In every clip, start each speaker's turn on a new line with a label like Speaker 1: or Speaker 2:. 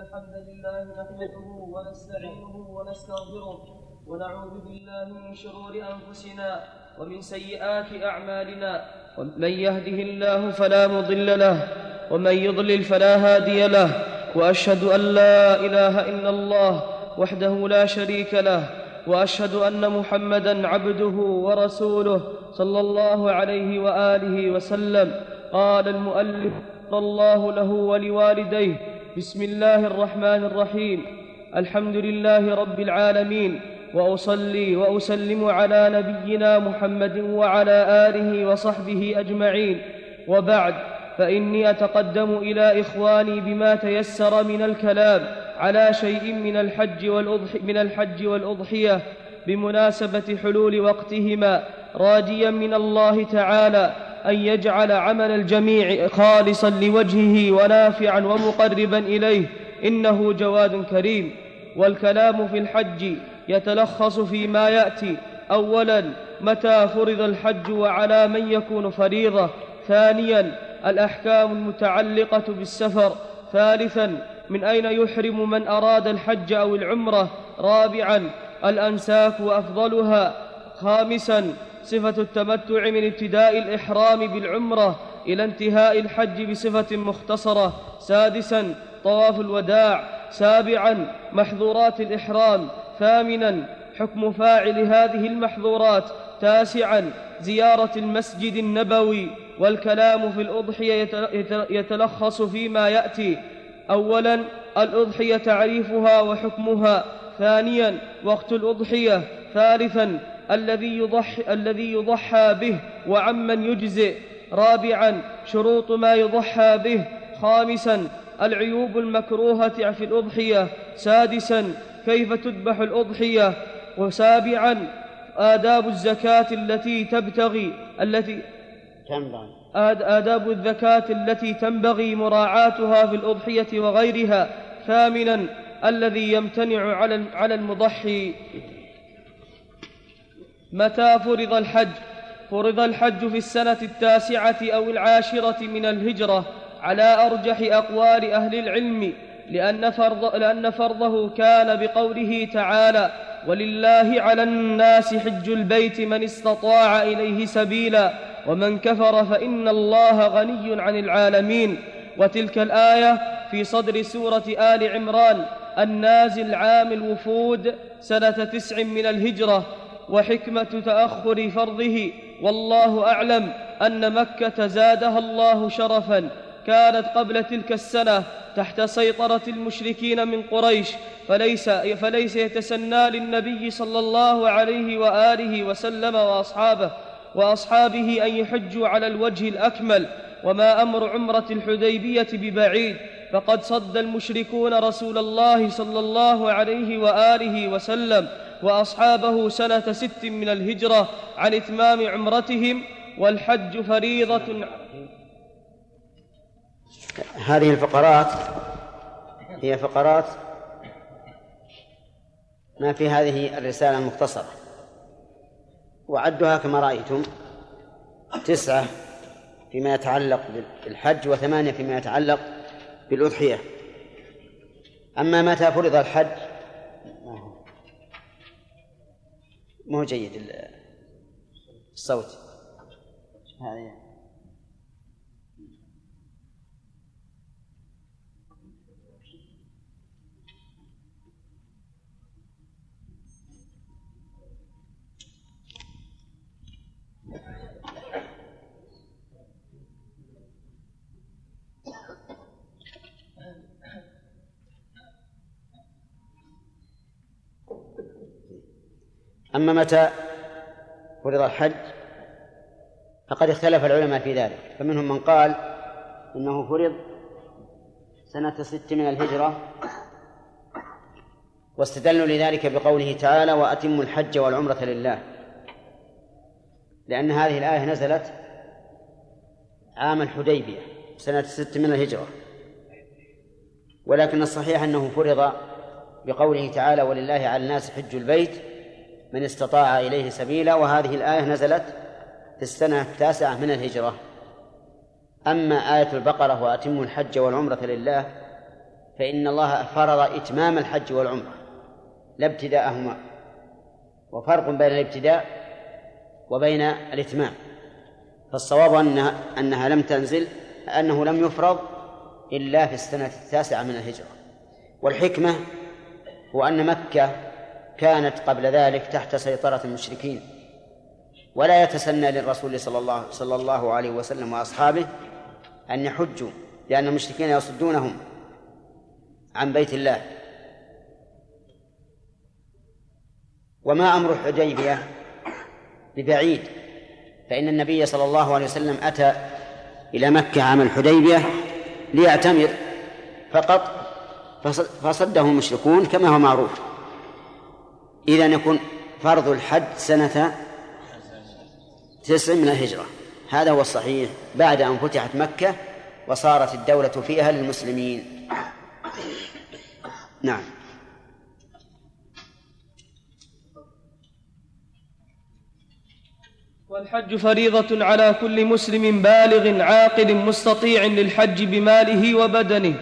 Speaker 1: الحمد لله نحمده ونستعينه ونستغفره ونعوذ بالله من شرور أنفسنا ومن سيئات أعمالنا. من يهده الله فلا مضل له ومن يضلل فلا هادي له وأشهد أن لا إله إلا الله وحده لا شريك له وأشهد أن محمدا عبده ورسوله صلى الله عليه وآله وسلم. قال المؤلف الله له ولوالديه بسم الله الرحمن الرحيم. الحمد لله رب العالمين. وأصلي وأسلم على نبينا محمد وعلى آله وصحبه أجمعين. وبعد فإني أتقدم إلى إخواني بما تيسر من الكلام على شيء من الحج والأضحية, من الحج والأضحية بمناسبة حلول وقتهما راجيا من الله تعالى. أن يجعل عمل الجميع خالصا لوجهه ونافعا ومقربا إليه. إنه جواد كريم. والكلام في الحج يتلخص فيما يأتي. أولا متى فرض الحج وعلى من يكون فريضة. ثانيا الأحكام المتعلقة بالسفر. ثالثا من أين يحرم من أراد الحج أو العمرة. رابعا الأنساك وأفضلها. خامسا صفة التمتع من ابتداء الإحرام بالعمرة إلى انتهاء الحج بصفة مختصرة. سادسا طواف الوداع. سابعا محظورات الإحرام. ثامنا حكم فاعل هذه المحظورات. تاسعا زيارة المسجد النبوي. والكلام في الأضحية يتلخص فيما يأتي. اولا الأضحية تعريفها وحكمها. ثانيا وقت الأضحية. ثالثا الذي يضحي, الذي يضحى به وعمن يجزئ. رابعا شروط ما يضحى به. خامسا العيوب المكروهة في الأضحية. سادسا كيف تذبح الأضحية. وسابعا آداب الزكاة التي تبتغي التي
Speaker 2: تنبغي.
Speaker 1: آداب الزكاة التي تنبغي مراعاتها في الأضحية وغيرها. ثامنا الذي يمتنع على المضحي. متى فرض الحج؟ فرض الحج في السنة التاسعة أو العاشرة من الهجرة على أرجح أقوال أهل العلم لأن, فرض لأن فرضه كان بقوله تعالى ولله على الناس حج البيت من استطاع إليه سبيلا ومن كفر فإن الله غني عن العالمين. وتلك الآية في صدر سورة آل عمران النازل عام الوفود سنة تسع من الهجرة وحكمة تأخر فرضه والله أعلم أن مكة زادها الله شرفا. كانت قبل تلك السنة تحت سيطرة المشركين من قريش فليس, فليس يتسنى للنبي صلى الله عليه وآله وسلم واصحابه وأصحابه أن يحجوا على الوجه الأكمل. وما أمر عمرة الحديبية ببعيد فقد صد المشركون رسول الله صلى الله عليه وآله وسلم. وأصحابه سنة ست من الهجرة عن إتمام عمرتهم والحج فريضة.
Speaker 2: هذه الفقرات هي فقرات ما في هذه الرسالة المختصرة. وعدها كما رأيتم تسعة فيما يتعلق بالحج وثمانية فيما يتعلق بالأضحية. أما متى فرض الحج ما هو جيد الصوت. هذه. أما متى فرض الحج فقد اختلف العلماء في ذلك. فمنهم من قال إنه فرض سنة ست من الهجرة واستدلوا لذلك بقوله تعالى وأتموا الحج والعمرة لله. لأن هذه الآية نزلت عام الحديبية سنة ست من الهجرة. ولكن الصحيح أنه فرض بقوله تعالى ولله على الناس حج البيت من استطاع إليه سبيلا وهذه الآية نزلت في السنة التاسعة من الهجرة. أما آية البقرة وأتموا الحج والعمرة لله فإن الله فرض إتمام الحج والعمرة لا ابتداءهما وفرق بين الابتداء وبين الإتمام. فالصواب أنها, أنها لم تنزل أنه لم يفرض إلا في السنة التاسعة من الهجرة. والحكمة هو أن مكة كانت قبل ذلك تحت سيطرة المشركين. ولا يتسنى للرسول صلى الله صلى الله عليه وسلم وأصحابه أن يحجوا لأن المشركين يصدونهم عن بيت الله. وما أمر الحديبية ببعيد فإن النبي صلى الله عليه وسلم أتى إلى مكة عام الحديبية ليعتمر فقط فصده المشركون كما هو معروف. إذا يكون فرض الحج سنة تسع من الهجرة. هذا هو الصحيح. بعد أن فتحت مكة وصارت الدولة فيها للمسلمين. نعم.
Speaker 1: والحج فريضة على كل مسلم بالغ عاقل مستطيع للحج بماله وبدنه.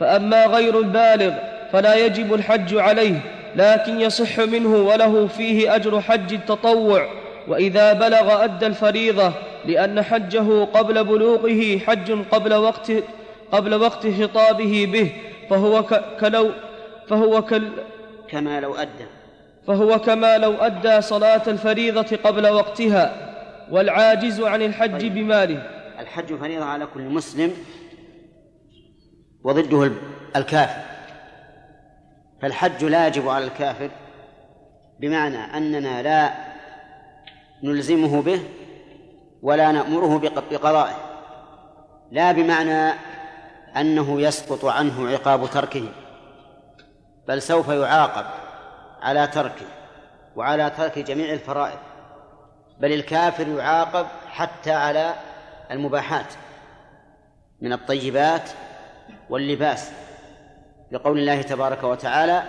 Speaker 1: فأما غير البالغ فلا يجب الحج عليه. لكن يصح منه وله فيه أجر حج التطوع وإذا بلغ أدى الفريضة لأن حجه قبل بلوغه حج قبل وقت قبل وقت خطابه به فهو كلو فهو كل
Speaker 2: كما لو أدى.
Speaker 1: فهو كما لو أدى صلاة الفريضة قبل وقتها والعاجز عن الحج طيب. بماله.
Speaker 2: الحج فريضة على كل مسلم وضده الكافر. فالحج لا يجب على الكافر بمعنى أننا لا نلزمه به ولا نأمره بقضائه لا بمعنى أنه يسقط عنه عقاب تركه بل سوف يعاقب على تركه وعلى ترك جميع الفرائض بل الكافر يعاقب حتى على المباحات من الطيبات واللباس. لقول الله تبارك وتعالى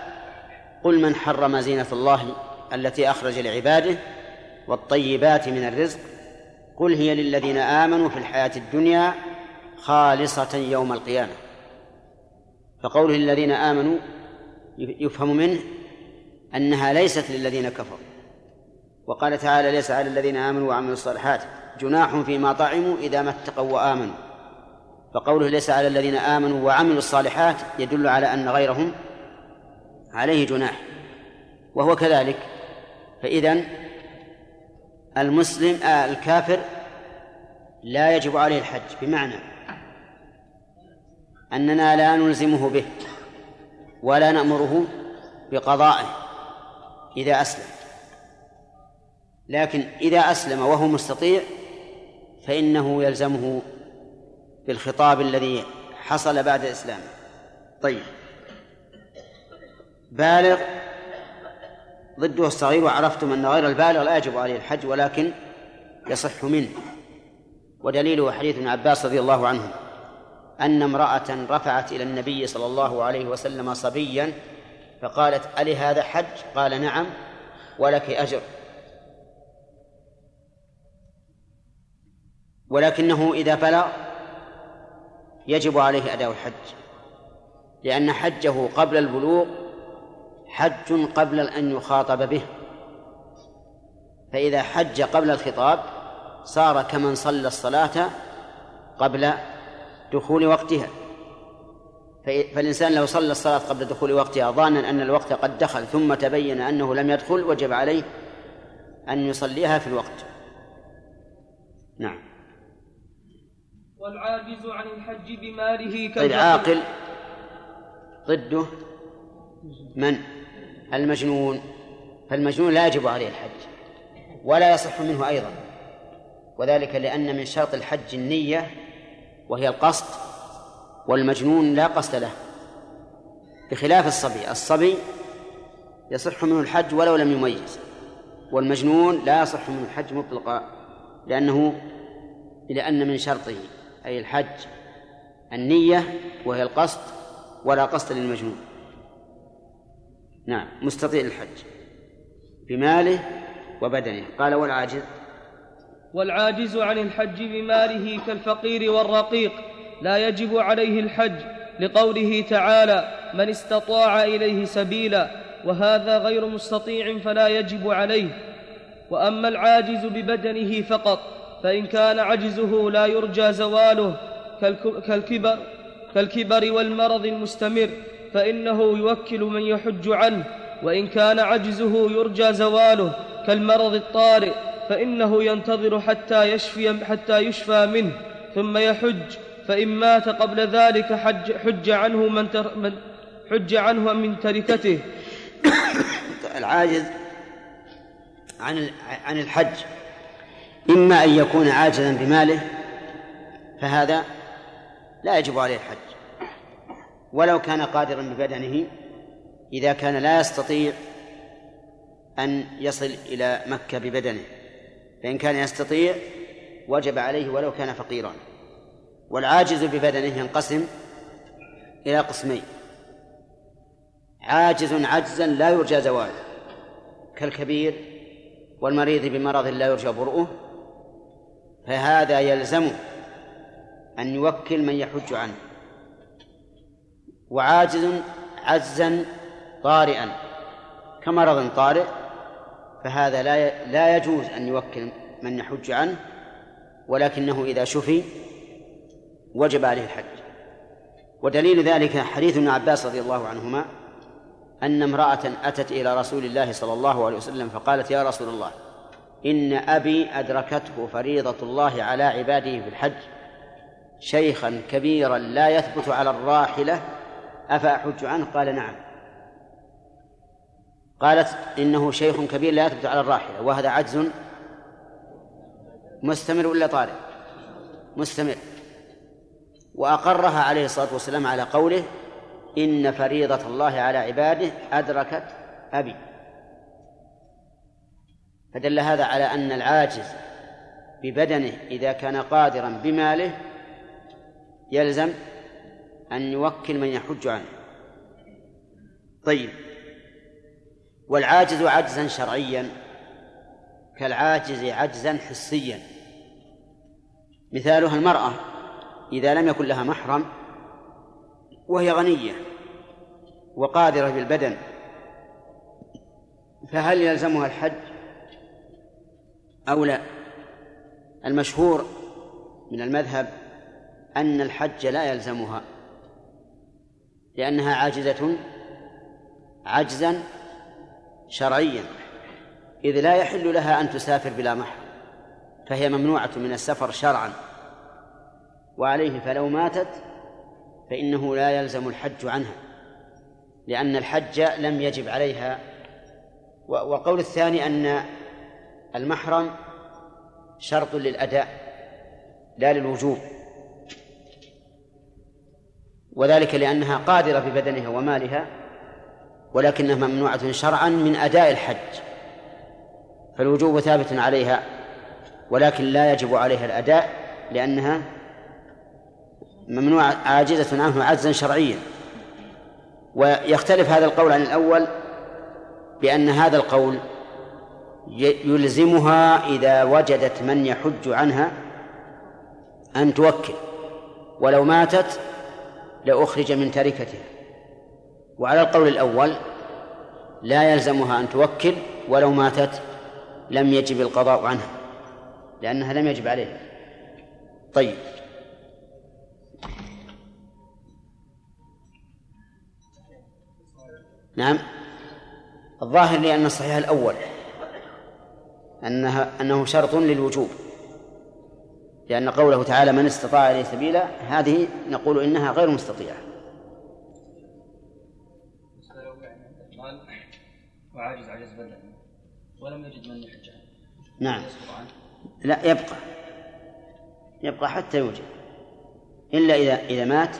Speaker 2: قل من حرم زينة الله التي أخرج لعباده والطيبات من الرزق قل هي للذين آمنوا في الحياة الدنيا خالصة يوم القيامة. فقوله للذين آمنوا يفهم منه أنها ليست للذين كفروا. وقال تعالى ليس على الذين آمنوا وعملوا الصالحات جناح فيما طعموا إذا ما اتقوا وآمنوا. فقوله ليس على الذين آمنوا وعملوا الصالحات يدل على أن غيرهم عليه جناح. وهو كذلك. فإذا المسلم آه الكافر لا يجب عليه الحج بمعنى أننا لا نلزمه به ولا نأمره بقضائه إذا أسلم. لكن إذا أسلم وهو مستطيع فإنه يلزمه بالخطاب الذي حصل بعد إسلامه طيب. بالغ. ضده الصغير وعرفتم أن غير البالغ لا يجب عليه الحج ولكن يصح منه. ودليله حديث ابن عباس رضي الله عنه. أن امرأة رفعت إلى النبي صلى الله عليه وسلم صبيا فقالت ألي هذا حج؟ قال نعم ولك أجر. ولكنه إذا بلغ يجب عليه أداء الحج لأن حجه قبل البلوغ حج قبل أن يخاطب به. فإذا حج قبل الخطاب صار كمن صلى الصلاة قبل دخول وقتها. فالإنسان لو صلى الصلاة قبل دخول وقتها ظانا أن الوقت قد دخل ثم تبين أنه لم يدخل وجب عليه أن يصليها في الوقت. نعم.
Speaker 1: والعاجز عن الحج بماله
Speaker 2: طيب عاقل ضده من؟ المجنون. فالمجنون لا يجب عليه الحج ولا يصح منه أيضا. وذلك لأن من شرط الحج النية وهي القصد والمجنون لا قصد له بخلاف الصبي. الصبي يصح منه الحج ولو لم يميز والمجنون لا يصح منه الحج مطلقا لأنه لأن من شرطه. أي الحج النية وهي القصد ولا قصد للمجنون نعم مستطيع الحج بماله وبدنه. قال والعاجز؟
Speaker 1: والعاجز عن الحج بماله كالفقير والرقيق لا يجب عليه الحج لقوله تعالى من استطاع إليه سبيلا وهذا غير مستطيع فلا يجب عليه. وأما العاجز ببدنه فقط فإن كان عجزه لا يرجى زواله كالكبر كالكبر والمرض المستمر فإنه يوكل من يحج عنه وإن كان عجزه يرجى زواله كالمرض الطارئ فإنه ينتظر حتى يشفي حتى يشفى منه ثم يحج فإن مات قبل ذلك حج, حج عنه من, تر من حج عنه من تركته.
Speaker 2: العاجز عن عن الحج. إما أن يكون عاجزا بماله فهذا لا يجب عليه الحج. ولو كان قادرا ببدنه إذا كان لا يستطيع أن يصل إلى مكة ببدنه. فإن كان يستطيع وجب عليه ولو كان فقيرا. والعاجز ببدنه ينقسم إلى قسمين. عاجز عجزا لا يرجى زواله كالكبير والمريض بمرض لا يرجى برؤه فهذا يلزمه أن يوكل من يحج عنه. وعاجز عجزا طارئا. كمرض طارئ فهذا لا لا يجوز أن يوكل من يحج عنه ولكنه إذا شفي وجب عليه الحج. ودليل ذلك حديث ابن عباس رضي الله عنهما أن امرأة أتت إلى رسول الله صلى الله عليه وسلم فقالت يا رسول الله إن أبي أدركته فريضة الله على عباده في الحج شيخا كبيرا لا يثبت على الراحلة أفأحج عنه؟ قال نعم. قالت إنه شيخ كبير لا يثبت على الراحلة وهذا عجز مستمر ولا طارئ؟ مستمر. وأقرها عليه الصلاة والسلام على قوله إن فريضة الله على عباده أدركت أبي. فدل هذا على أن العاجز ببدنه إذا كان قادرا بماله يلزم أن يوكل من يحج عنه. طيب. والعاجز عجزا شرعيا كالعاجز عجزا حسيا. مثالها المرأة إذا لم يكن لها محرم وهي غنية وقادرة بالبدن فهل يلزمها الحج؟ أو لا. المشهور من المذهب أن الحج لا يلزمها لأنها عاجزة عجزا شرعيا إذ لا يحل لها أن تسافر بلا محرم فهي ممنوعة من السفر شرعا. وعليه فلو ماتت فإنه لا يلزم الحج عنها لأن الحج لم يجب عليها. والقول الثاني أن المحرم شرط للأداء لا للوجوب. وذلك لأنها قادرة ببدنها ومالها ولكنها ممنوعة شرعا من أداء الحج. فالوجوب ثابت عليها ولكن لا يجب عليها الأداء لأنها ممنوعة عاجزة عنه عجزا شرعيا. ويختلف هذا القول عن الأول بأن هذا القول يلزمها إذا وجدت من يحج عنها أن توكل. ولو ماتت لأخرج من تركتها. وعلى القول الأول لا يلزمها أن توكل ولو ماتت لم يجب القضاء عنها لأنها لم يجب عليها. طيب. نعم. الظاهر لي أن الصحيح الأول. أنها أنه شرط للوجوب. لأن قوله تعالى من استطاع إليه سبيلا هذه نقول إنها غير مستطيعة.
Speaker 1: وعاجز عجز ولم يجد من
Speaker 2: نعم. لا يبقى. يبقى حتى يوجد إلا إذا إذا مات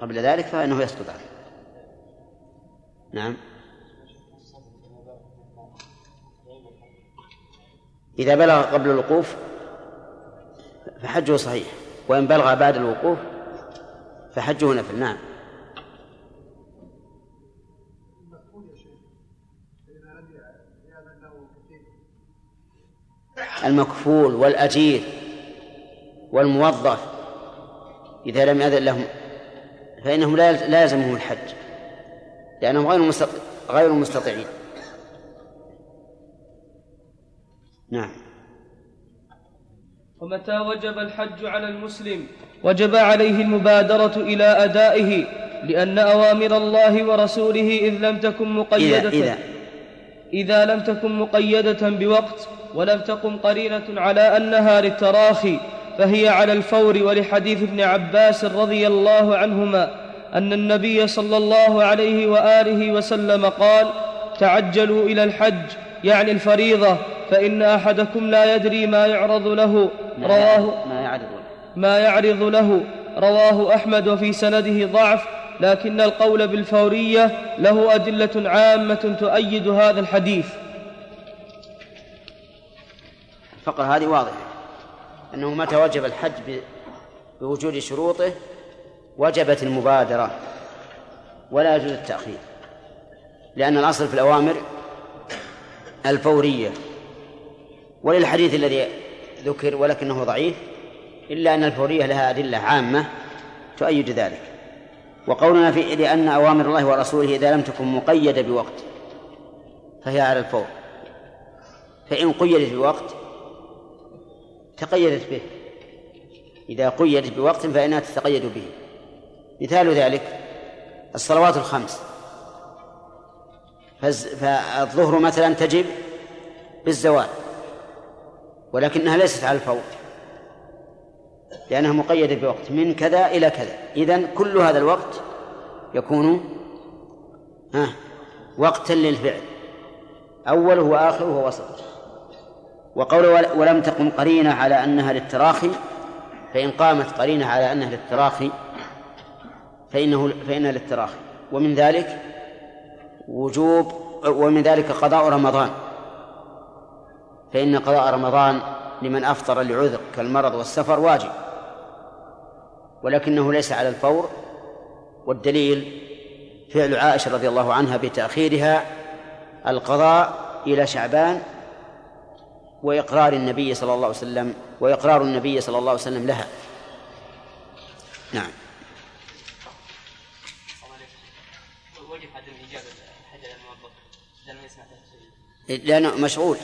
Speaker 2: قبل ذلك فإنه يسقط عنه. نعم. إذا بلغ قبل الوقوف فحجه صحيح وإن بلغ بعد الوقوف فحجه نفل نعم المكفول والأجير والموظف إذا لم يأذن لهم فإنهم لا يلزمهم الحج لأنهم غير غير مستطيعين. نعم.
Speaker 1: ومتى وجب الحج على المسلم؟ وجب عليه المبادرة إلى أدائه لأن أوامر الله ورسوله إذ لم تكن مقيدة.
Speaker 2: إذا, إذا,
Speaker 1: إذا لم تكن مقيدة بوقت ولم تقم قرينة على أنها للتراخي فهي على الفور. ولحديث ابن عباس رضي الله عنهما أن النبي صلى الله عليه وآله وسلم قال تعجلوا إلى الحج يعني الفريضة. فإن أحدكم لا يدري ما يعرض له رواه
Speaker 2: ما يعرض
Speaker 1: ما يعرض له رواه أحمد وفي سنده ضعف لكن القول بالفورية له أدلة عامة تؤيد هذا الحديث.
Speaker 2: الفقرة هذه واضحة أنه متى وجب الحج بوجود شروطه وجبت المبادرة ولا يجوز التأخير لأن الأصل في الأوامر الفورية. وللحديث الذي ذكر ولكنه ضعيف إلا أن الفورية لها أدلة عامة تؤيد ذلك. وقولنا في لأن أوامر الله ورسوله إذا لم تكن مقيدة بوقت فهي على الفور. فإن قيدت بوقت تقيدت به. إذا قيدت بوقت فإنها تتقيد به. مثال ذلك الصلوات الخمس. فالظهر مثلا تجب بالزوال. ولكنها ليست على الفور لأنها مقيدة بوقت من كذا إلى كذا. إذن كل هذا الوقت يكون ها وقتا للفعل. أوله وآخره ووسطه وقوله ولم تقم قرينة على أنها للتراخي فإن قامت قرينة على أنها للتراخي فإنه فإنها للتراخي ومن ذلك وجوب ومن ذلك قضاء رمضان. فإن قضاء رمضان لمن أفطر لعذر كالمرض والسفر واجب ولكنه ليس على الفور والدليل فعل عائشة رضي الله عنها بتأخيرها القضاء إلى شعبان وإقرار النبي صلى الله عليه وسلم وإقرار النبي صلى الله عليه وسلم لها. نعم. لأنه مشغول.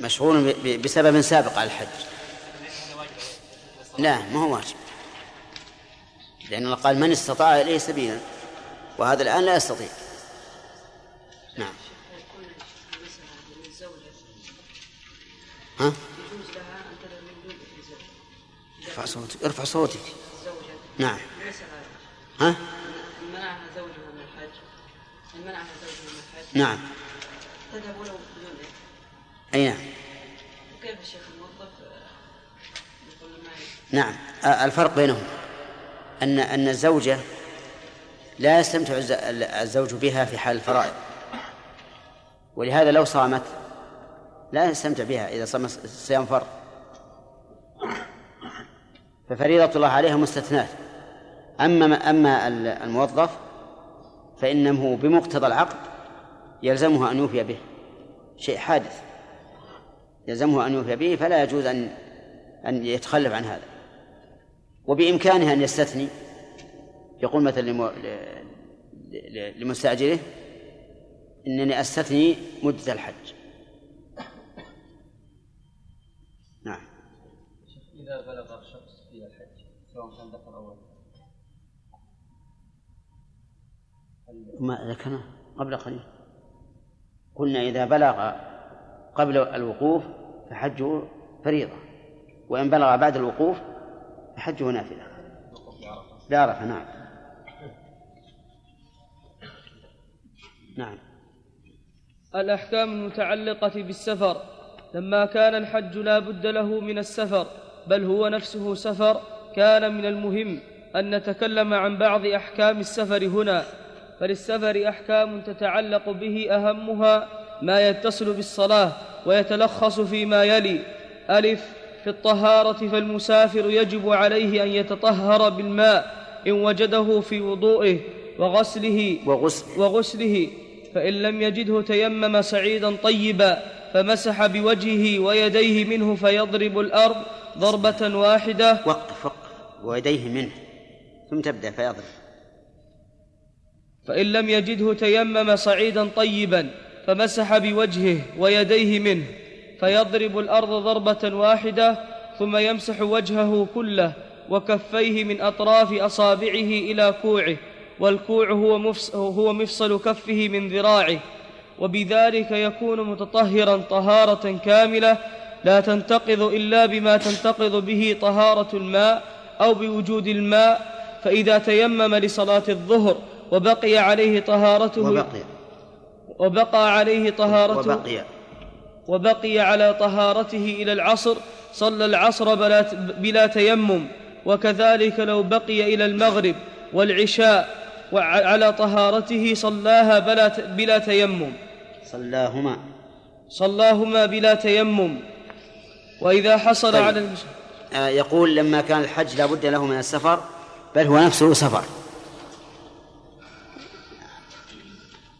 Speaker 2: مشغول بسبب سابق على الحج. لا ما هو واجب. لأن الله قال من استطاع إليه سبيلا وهذا الآن لا يستطيع. نعم. ها؟ ارفع صوتك ارفع صوتك. نعم. ها؟ منعها زوجها من الحج؟ منعها زوجها من الحج؟ نعم. تذهب ولو أي نعم وكيف الشيخ الموظف؟ نعم. الفرق بينهم. أن أن الزوجة لا يستمتع الزوج بها في حال الفرائض. ولهذا لو صامت لا يستمتع بها إذا صام صيام فرض. ففريضة الله عليها مستثناة. أما أما الموظف فإنه بمقتضى العقد يلزمه أن يوفي به. شيء حادث. يلزمه أن يوفي به فلا يجوز أن أن يتخلف عن هذا. وبإمكانه أن يستثني. يقول مثلا لمستأجره إنني أستثني مدة الحج. نعم.
Speaker 1: إذا بلغ الشخص في الحج سواء كان ذكر أو
Speaker 2: ما ذكرنا؟ قبل قليل. قلنا إذا بلغ قبل الوقوف فحجه فريضة. وإن بلغ بعد الوقوف فحجه نافلة. بعرفة نعم. نعم.
Speaker 1: الأحكام المتعلقة بالسفر. لما كان الحج لا بد له من السفر بل هو نفسه سفر كان من المهم أن نتكلم عن بعض أحكام السفر هنا. فللسفر أحكام تتعلق به أهمها ما يتصل بالصلاة ويتلخص فيما يلي. ألف في الطهارة فالمسافر يجب عليه أن يتطهر بالماء إن وجده في وضوئه وغسله
Speaker 2: وغسله,
Speaker 1: وغسله. فإن لم يجده تيمم صعيدا طيبا فمسح بوجهه ويديه منه فيضرب الأرض ضربة واحدة.
Speaker 2: وقف وقف ويديه منه. ثم تبدأ فيضرب.
Speaker 1: فإن لم يجده تيمم صعيدا طيبا فمسح بوجهه ويديه منه فيضرب الأرض ضربة واحدة ثم يمسح وجهه كله وكفيه من أطراف أصابعه إلى كوعه والكوع هو مفصل, كفه من ذراعه. وبذلك يكون متطهرا طهارة كاملة لا تنتقض إلا بما تنتقض به طهارة الماء أو بوجود الماء فإذا تيمم لصلاة الظهر وبقي عليه طهارته
Speaker 2: وبقي.
Speaker 1: وبقى عليه طهارته
Speaker 2: وبقي.
Speaker 1: وبقي على طهارته إلى العصر صلى العصر بلا, بلا تيمم. وكذلك لو بقي إلى المغرب والعشاء وعلى طهارته صلاها بلا, بلا تيمم.
Speaker 2: صلاهما.
Speaker 1: صلاهما بلا تيمم. وإذا حصل
Speaker 2: طيب.
Speaker 1: على المش...
Speaker 2: آه، يقول لما كان الحج لا بد له من السفر بل هو نفسه سفر.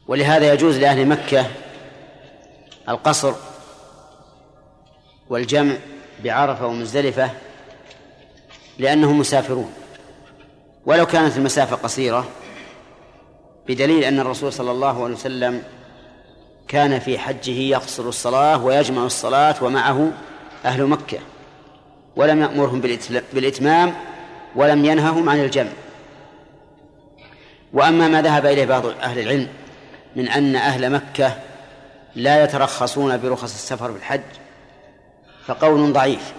Speaker 2: ولهذا يجوز لأهل مكة القصر والجمع بعرفة ومزدلفة لأنهم مسافرون. ولو كانت المسافة قصيرة بدليل أن الرسول صلى الله عليه وسلم كان في حجه يقصر الصلاة ويجمع الصلاة ومعه أهل مكة. ولم يأمرهم بالإتمام ولم ينههم عن الجمع. وأما ما ذهب إليه بعض أهل العلم من أن أهل مكة لا يترخصون برخص السفر بالحج فقول ضعيف.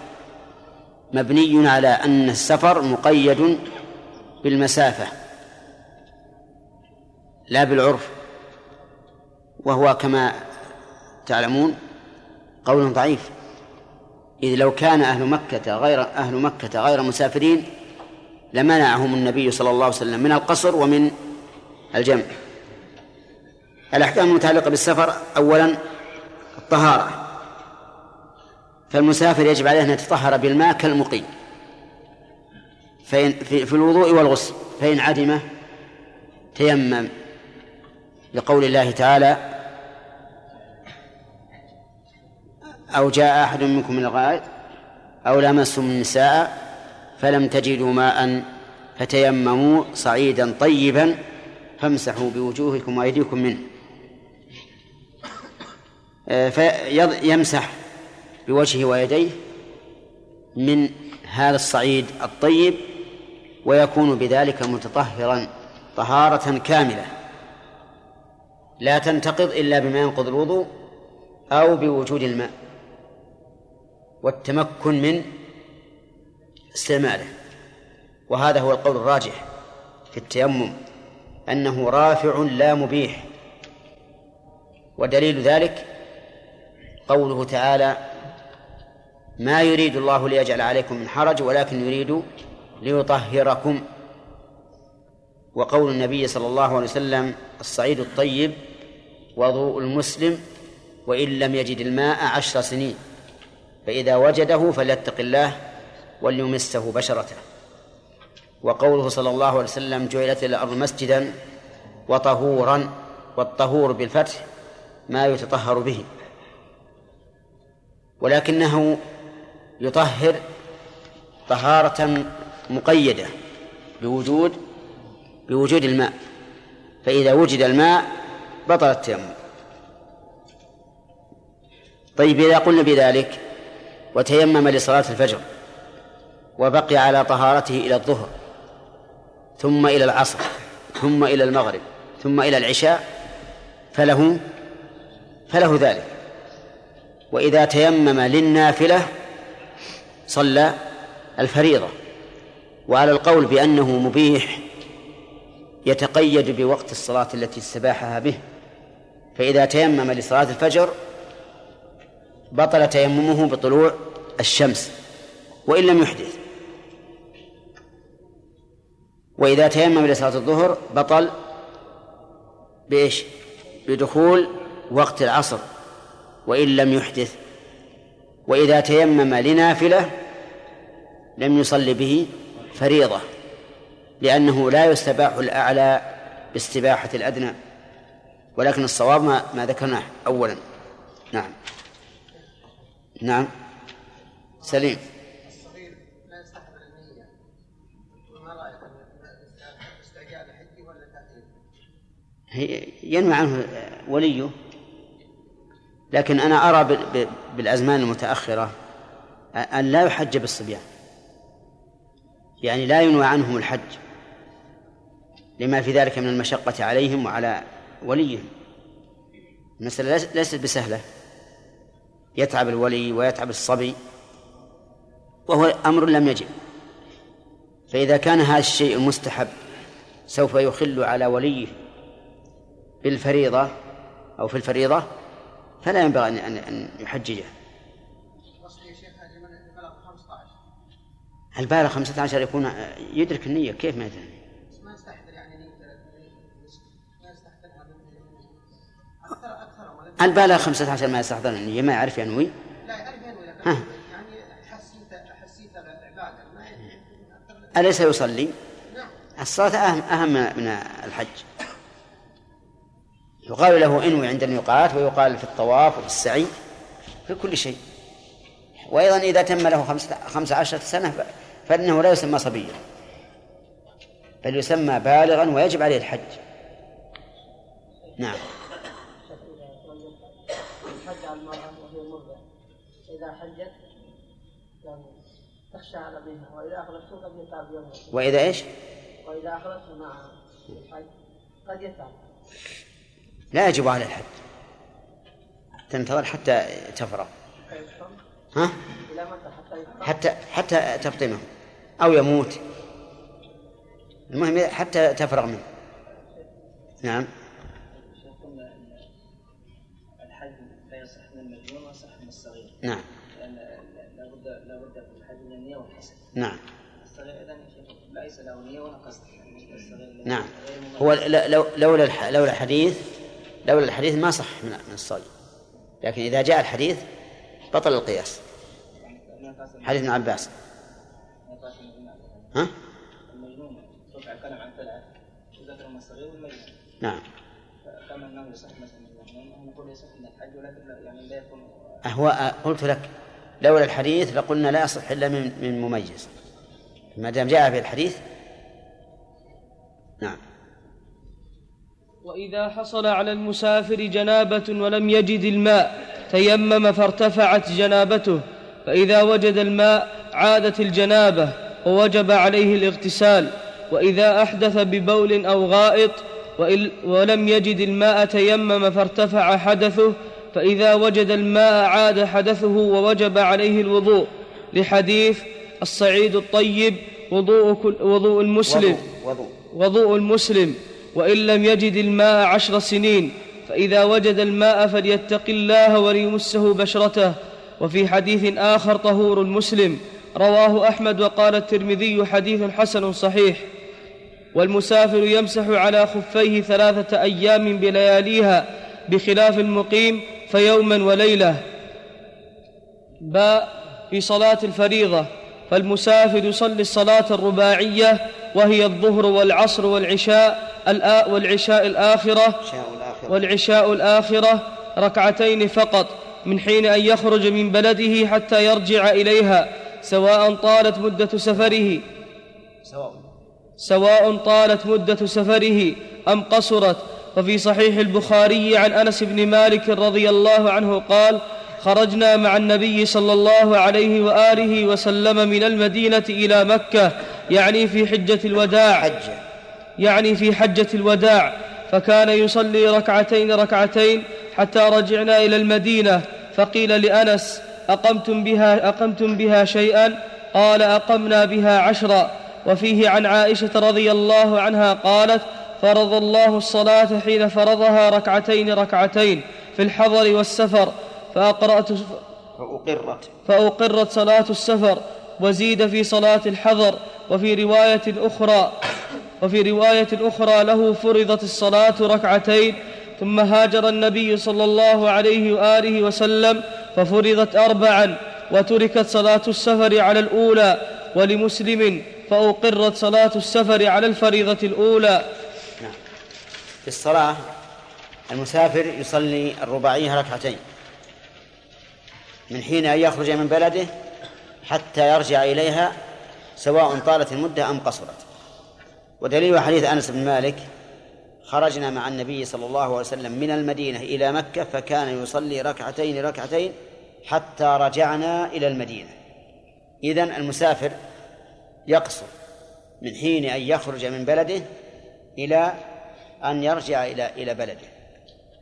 Speaker 2: مبني على أن السفر مقيد بالمسافة لا بالعرف. وهو كما تعلمون قول ضعيف. إذ لو كان أهل مكة غير أهل مكة غير مسافرين لمنعهم النبي صلى الله عليه وسلم من القصر ومن الجمع. الأحكام المتعلقة بالسفر أولا الطهارة. فالمسافر يجب عليه أن يتطهر بالماء كالمقيم. فإن في, في الوضوء والغسل. فإن عدمه تيمم. لقول الله تعالى أو جاء أحد منكم من الغائط أو لامستم النساء فلم تجدوا ماء فتيمموا صعيدا طيبا فامسحوا بوجوهكم وأيديكم منه. فيمسح بوجهه ويديه من هذا الصعيد الطيب ويكون بذلك متطهرا طهارة كاملة. لا تنتقض إلا بما ينقض الوضوء أو بوجود الماء والتمكن من استعماله. وهذا هو القول الراجح في التيمم أنه رافع لا مبيح. ودليل ذلك قوله تعالى ما يريد الله ليجعل عليكم من حرج ولكن يريد ليطهركم. وقول النبي صلى الله عليه وسلم الصعيد الطيب وضوء المسلم وإن لم يجد الماء عشر سنين فإذا وجده فليتق الله وليمسه بشرته. وقوله صلى الله عليه وسلم جعلت الأرض مسجدا وطهورا والطهور بالفتح ما يتطهر به. ولكنه يطهر طهارة مقيدة بوجود بوجود الماء. فإذا وجد الماء بطل التيمم. طيب إذا قلنا بذلك وتيمم لصلاة الفجر وبقي على طهارته إلى الظهر ثم إلى العصر ثم إلى المغرب ثم إلى العشاء فله فله ذلك. وإذا تيمم للنافلة صلى الفريضة. وعلى القول بأنه مبيح يتقيد بوقت الصلاة التي استباحها به. فإذا تيمم لصلاة الفجر بطل تيممه بطلوع الشمس وإن لم يحدث. وإذا تيمم لصلاة الظهر بطل بإيش؟ بدخول وقت العصر. وإن لم يحدث وإذا تيمم لنافلة لم يصلي به فريضة لأنه لا يستباح الأعلى باستباحة الأدنى ولكن الصواب ما, ما ذكرناه أولا. نعم. نعم. سليم. ينوي عنه وليه؟ لكن أنا أرى بالأزمان المتأخرة أن لا يحج بالصبيان. يعني لا ينوى عنهم الحج لما في ذلك من المشقة عليهم وعلى وليهم. المسألة ليست بسهلة. يتعب الولي ويتعب الصبي وهو أمر لم يجب. فإذا كان هذا الشيء المستحب سوف يخل على وليه بالفريضة أو في الفريضة فلا ينبغي أن أن يحججه. البالغ 15 يكون يدرك النية كيف ما يدري؟ ما يستحضر يعني البالغ 15 ما يستحضر النية ما يعرف ينوي؟ لا يعرف ينوي يعني حسيت حسيت العبادة. أليس يصلي؟ نعم. الصلاة أهم أهم من الحج. يقال له إنوي عند الميقات ويقال في الطواف وفي السعي في كل شيء. وأيضا إذا تم له خمسة عشرة سنة فإنه لا يسمى صبيا بل يسمى بالغا ويجب عليه الحج. نعم. الحج على المرأة وهي مرضع. إذا حجت يعني تخشى على بها وإذا أخرجته قد يتعب يوم وإذا إيش؟ وإذا أخرجته مع الحج قد يتعب. لا يجب على الحج تنتظر حتى تفرغ. ها؟ حتى حتى تفطمه. أو يموت. المهم حتى تفرغ منه. نعم. من من نعم. لابد لابد في الحج من النية والحسن نعم. الصغير إذا ليس له نية ولا قصد نعم هو لولا لولا الحديث لولا الحديث ما صح من من الصغير لكن إذا جاء الحديث بطل القياس. حديث ابن عباس. ها؟ المجنون رفع عن الصغير والمجنون نعم. كما انه يصح المجنون نقول يصح من الحج ولكن يعني لا يكون هو قلت لك لولا الحديث لقلنا لا يصح إلا من من مميز. ما دام جاء في الحديث نعم.
Speaker 1: وإذا حصل على المسافر جنابة ولم يجد الماء تيمم فارتفعت جنابته فإذا وجد الماء عادت الجنابة ووجب عليه الاغتسال. وإذا أحدث ببول أو غائط ولم يجد الماء تيمم فارتفع حدثه فإذا وجد الماء عاد حدثه ووجب عليه الوضوء. لحديث الصعيد الطيب وضوء, وضوء المسلم. وضوء, وضوء المسلم. وإن لم يجد الماء عشر سنين فإذا وجد الماء فليتق الله وليمسه بشرته. وفي حديث آخر طهور المسلم رواه أحمد وقال الترمذي حديث حسن صحيح. والمسافر يمسح على خفيه ثلاثة أيام بلياليها بخلاف المقيم فيوما وليلة. باء في صلاة الفريضة. فالمسافر يصلي الصلاة الرباعية وهي الظهر والعصر والعشاء والعشاء الآخرة والعشاء الآخرة. ركعتين فقط من حين أن يخرج من بلده حتى يرجع إليها سواء طالت مدة سفره. سواء. طالت مدة سفره أم قصرت. وفي صحيح البخاري عن أنس بن مالك رضي الله عنه قال خرجنا مع النبي صلى الله عليه وآله وسلم من المدينة إلى مكة يعني في حجة الوداع. حجة. يعني في حجة الوداع. فكان يصلي ركعتين ركعتين حتى رجعنا إلى المدينة. فقيل لأنس أقمتم بها, أقمتم بها شيئا؟ قال أقمنا بها عشرا. وفيه عن عائشة رضي الله عنها قالت فرض الله الصلاة حين فرضها ركعتين ركعتين في الحضر والسفر. فأقرأت فأقرت. فأقرت صلاة السفر وزيد في صلاة الحضر وفي رواية أخرى وفي رواية أخرى له فرضت الصلاة ركعتين ثم هاجر النبي صلى الله عليه وآله وسلم ففرضت أربعا وتركت صلاة السفر على الأولى ولمسلم فأقرت صلاة السفر على الفريضة الأولى.
Speaker 2: نعم. في الصلاة المسافر يصلي الرباعية ركعتين. من حين أن يخرج من بلده حتى يرجع إليها سواء طالت المدة أم قصرت. ودليل حديث أنس بن مالك خرجنا مع النبي صلى الله عليه وسلم من المدينة إلى مكة فكان يصلي ركعتين ركعتين حتى رجعنا إلى المدينة. إذن المسافر يقصر من حين أن يخرج من بلده إلى أن يرجع إلى إلى بلده.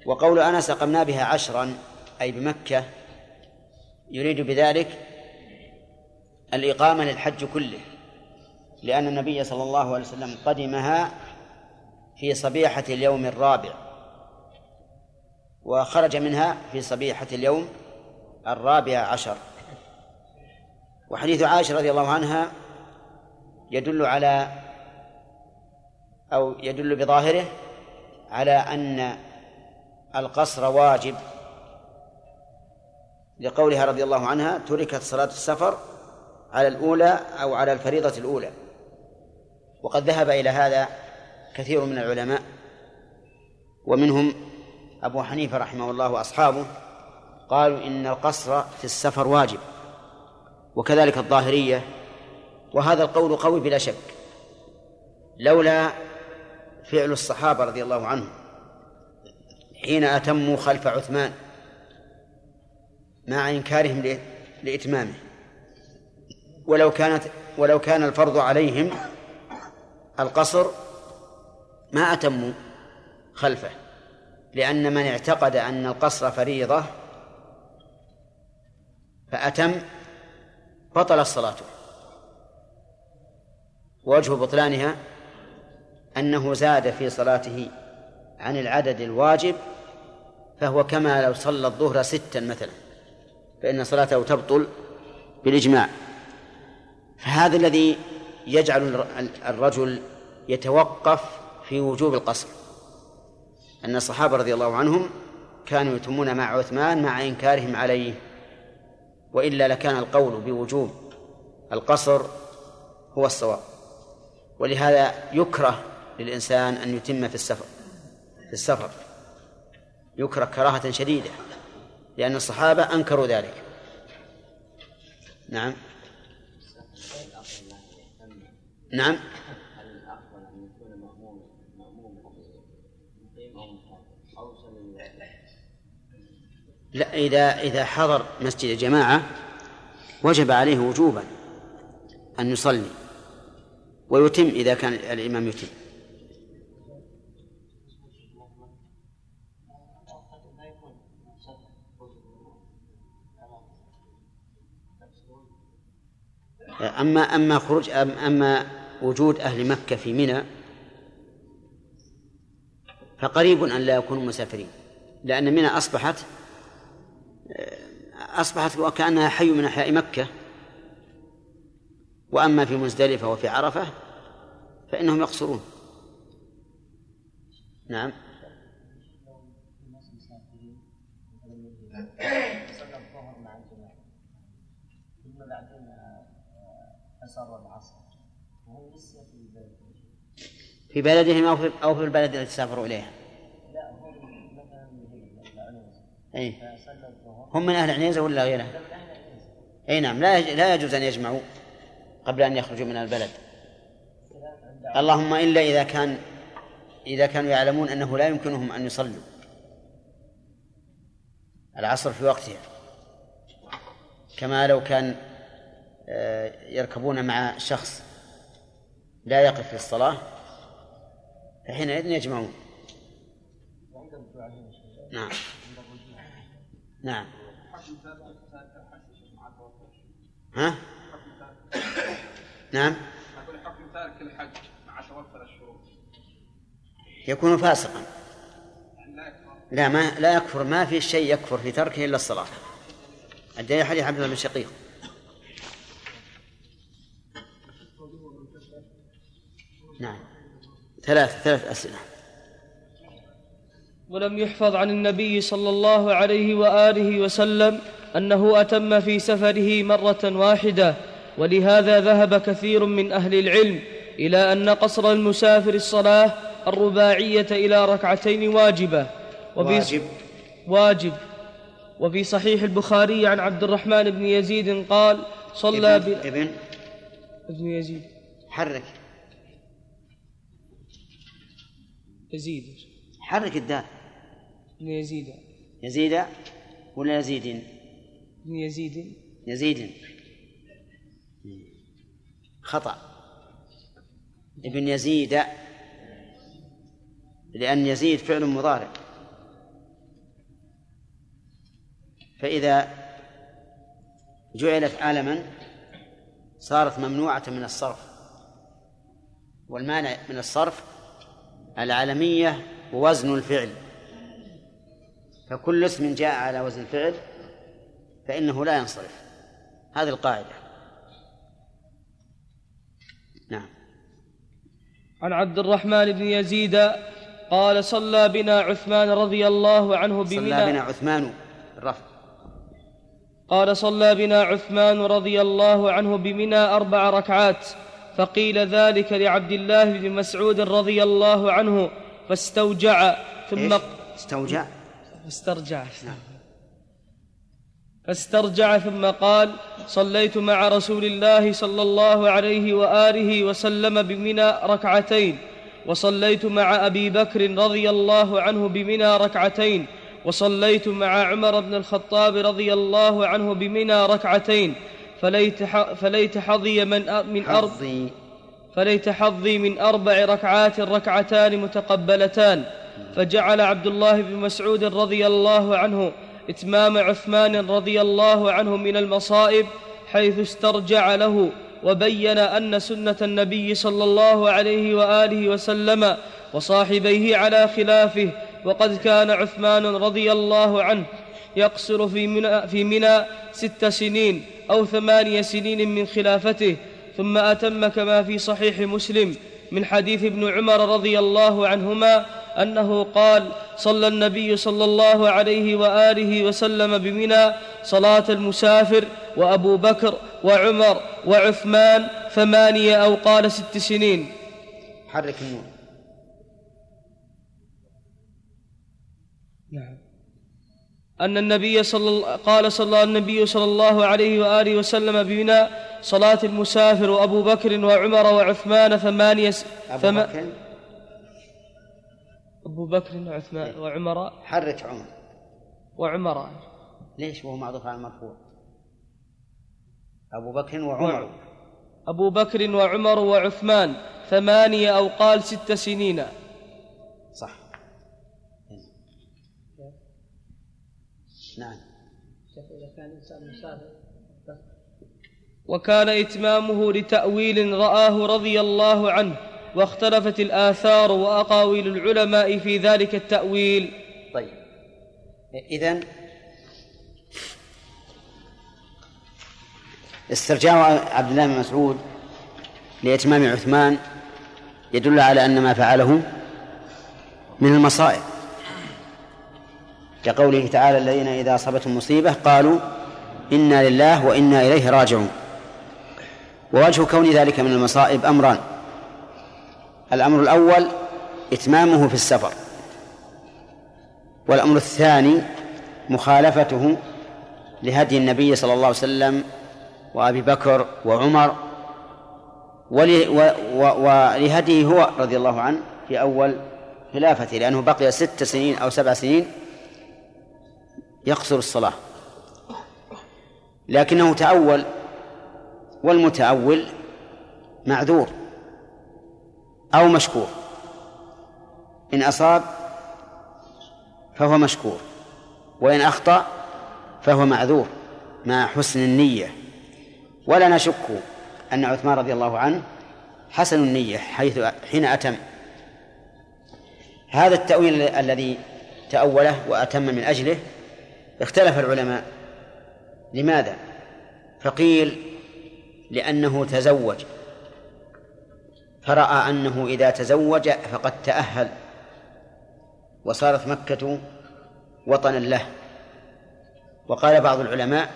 Speaker 2: وقول أنس أقمنا بها عشرا أي بمكة يريد بذلك الإقامة للحج كله لأن النبي صلى الله عليه وسلم قدمها في صبيحة اليوم الرابع وخرج منها في صبيحة اليوم الرابع عشر. وحديث عائشة رضي الله عنها يدل على أو يدل بظاهره على أن القصر واجب. لقولها رضي الله عنها تركت صلاة السفر على الأولى أو على الفريضة الأولى. وقد ذهب إلى هذا كثير من العلماء ومنهم أبو حنيفة رحمه الله وأصحابه قالوا إن القصر في السفر واجب وكذلك الظاهرية وهذا القول قوي بلا شك. لولا فعل الصحابة رضي الله عنهم حين أتموا خلف عثمان مع إنكارهم لإتمامه. ولو كانت ولو كان الفرض عليهم القصر ما أتموا خلفه لأن من اعتقد أن القصر فريضة فأتم بطل صلاته. ووجه بطلانها أنه زاد في صلاته عن العدد الواجب فهو كما لو صلى الظهر ستا مثلا. فإن صلاته تبطل بالإجماع. فهذا الذي يجعل الرجل يتوقف في وجوب القصر. أن الصحابة رضي الله عنهم كانوا يتمون مع عثمان مع إنكارهم عليه. وإلا لكان القول بوجوب القصر هو الصواب. ولهذا يكره للإنسان أن يتم في السفر في السفر. يكره كراهة شديدة. لأن الصحابة أنكروا ذلك. نعم. نعم. لا إذا إذا حضر مسجد الجماعة وجب عليه وجوبا أن يصلي ويتم إذا كان الإمام يتم. أما أما خروج أما وجود أهل مكة في منى فقريب أن لا يكونوا مسافرين لأن منى أصبحت أصبحت وكأنها حي من أحياء مكة. وأما في مزدلفة وفي عرفة فإنهم يقصرون. نعم. في بلدهم أو في أو في البلد التي سافروا إليها. لا هم مثلا أي هم من أهل عنيزة ولا غيرها؟ أي نعم لا لا يجوز أن يجمعوا قبل أن يخرجوا من البلد. اللهم إلا إذا كان إذا كانوا يعلمون أنه لا يمكنهم أن يصلوا. العصر في وقتها. كما لو كان يركبون مع شخص لا يقف للصلاة فحينئذ يجمعون. نعم. نعم. ها؟ نعم. يكون فاسقا. لا ما لا يكفر ما في شيء يكفر في تركه إلا الصلاة. الدليل حديث عبد الله بن شقيق. نعم. ثلاث ثلاث أسئلة.
Speaker 1: ولم يحفظ عن النبي صلى الله عليه وآله وسلم أنه أتم في سفره مرة واحدة ولهذا ذهب كثير من أهل العلم إلى أن قصر المسافر الصلاة الرباعية إلى ركعتين واجبة.
Speaker 2: واجب.
Speaker 1: واجب. وفي صحيح البخاري عن عبد الرحمن بن يزيد قال صلى
Speaker 2: ابن, ابن.
Speaker 1: ابن يزيد.
Speaker 2: حرك.
Speaker 1: يزيد.
Speaker 2: حرك الدال.
Speaker 1: ابن يزيد.
Speaker 2: يزيد ولا يزيد؟
Speaker 1: ابن يزيد.
Speaker 2: يزيد. خطأ. ابن يزيد. لأن يزيد فعل مضارع. فإذا جعلت علما صارت ممنوعة من الصرف. والمانع من الصرف العالمية ووزن الفعل. فكل اسم جاء على وزن الفعل فإنه لا ينصرف. هذه القاعدة. نعم.
Speaker 1: عن عبد الرحمن بن يزيد قال صلى بنا عثمان رضي الله عنه بمنى.
Speaker 2: صلى بنا عثمان الرفع
Speaker 1: قال صلى بنا عثمان رضي الله عنه بمنى أربع ركعات. فقيل ذلك لعبد الله بن مسعود رضي الله عنه فاستوجع ثم
Speaker 2: إيش؟ استوجع؟
Speaker 1: فاسترجع. فاسترجع ثم قال صليت مع رسول الله صلى الله عليه وآله وسلم بمنى ركعتين وصليت مع أبي بكر رضي الله عنه بمنى ركعتين وصليت مع عمر بن الخطاب رضي الله عنه بمنى ركعتين. فليت فليت حظي من من أرض فليت حظي من أربع ركعات ركعتان متقبلتان. فجعل عبد الله بن مسعود رضي الله عنه إتمام عثمان رضي الله عنه من المصائب حيث استرجع له وبين أن سنة النبي صلى الله عليه وآله وسلم وصاحبيه على خلافه. وقد كان عثمان رضي الله عنه يقصر في منى, في منى ست سنين أو ثماني سنين من خلافته ثم أتم كما في صحيح مسلم من حديث ابن عمر رضي الله عنهما أنه قال صلى النبي صلى الله عليه وآله وسلم بمنى صلاة المسافر وأبو بكر وعمر وعثمان ثمانية أو قال ست سنين.
Speaker 2: حرك النور.
Speaker 1: أن النبي صلى الله قال صلى النبي صلى الله عليه وآله وسلم بمنى صلاة المسافر وأبو بكر وعمر وعثمان ثمانية س-
Speaker 2: أبو
Speaker 1: ثم-
Speaker 2: بكر؟
Speaker 1: أبو بكر وعثمان وعمر
Speaker 2: حرك عمر.
Speaker 1: وعمر.
Speaker 2: ليش وهو معطوف على المرفوع؟ أبو بكر وعمر.
Speaker 1: أبو بكر وعمر وعثمان ثمانية أو قال ست سنين
Speaker 2: صح نعم.
Speaker 1: وكان إتمامه لتأويل رآه رضي الله عنه واختلفت الآثار وأقاويل العلماء في ذلك التأويل.
Speaker 2: طيب. إذن استرجاع عبد الله بن مسعود لإتمام عثمان يدل على أن ما فعله من المصائب. كقوله تعالى الذين إذا أصابتهم مصيبة قالوا إنا لله وإنا إليه راجعون. ووجه كون ذلك من المصائب أمران. الأمر الأول إتمامه في السفر. والأمر الثاني مخالفته لهدي النبي صلى الله عليه وسلم وأبي بكر وعمر. ولهديه هو رضي الله عنه في أول خلافته لأنه بقي ست سنين أو سبع سنين يقصر الصلاة. لكنه تأول والمتأول معذور أو مشكور. إن أصاب فهو مشكور وإن أخطأ فهو معذور مع حسن النية. ولا نشك أن عثمان رضي الله عنه حسن النية حيث حين أتم. هذا التأويل الذي تأوله وأتم من أجله اختلف العلماء. لماذا؟ فقيل لأنه تزوج. فرأى أنه إذا تزوج فقد تأهل. وصارت مكة وطنا له. وقال بعض العلماء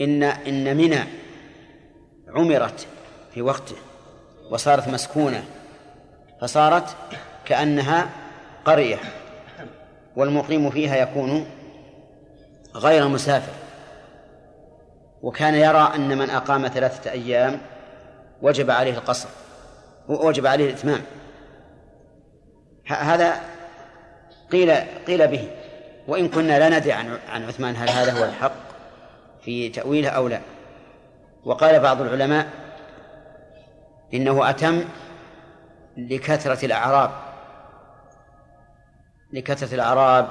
Speaker 2: إن إن منى عمرت في وقته وصارت مسكونة. فصارت كأنها قرية. والمقيم فيها يكون غير مسافر. وكان يرى أن من أقام ثلاثة أيام وجب عليه القصر وجب عليه الإتمام. هذا قيل قيل به. وإن كنا لا ندري عن عن عثمان هل هذا هو الحق في تأويله أو لا. وقال بعض العلماء إنه أتم لكثرة الأعراب لكثرة الأعراب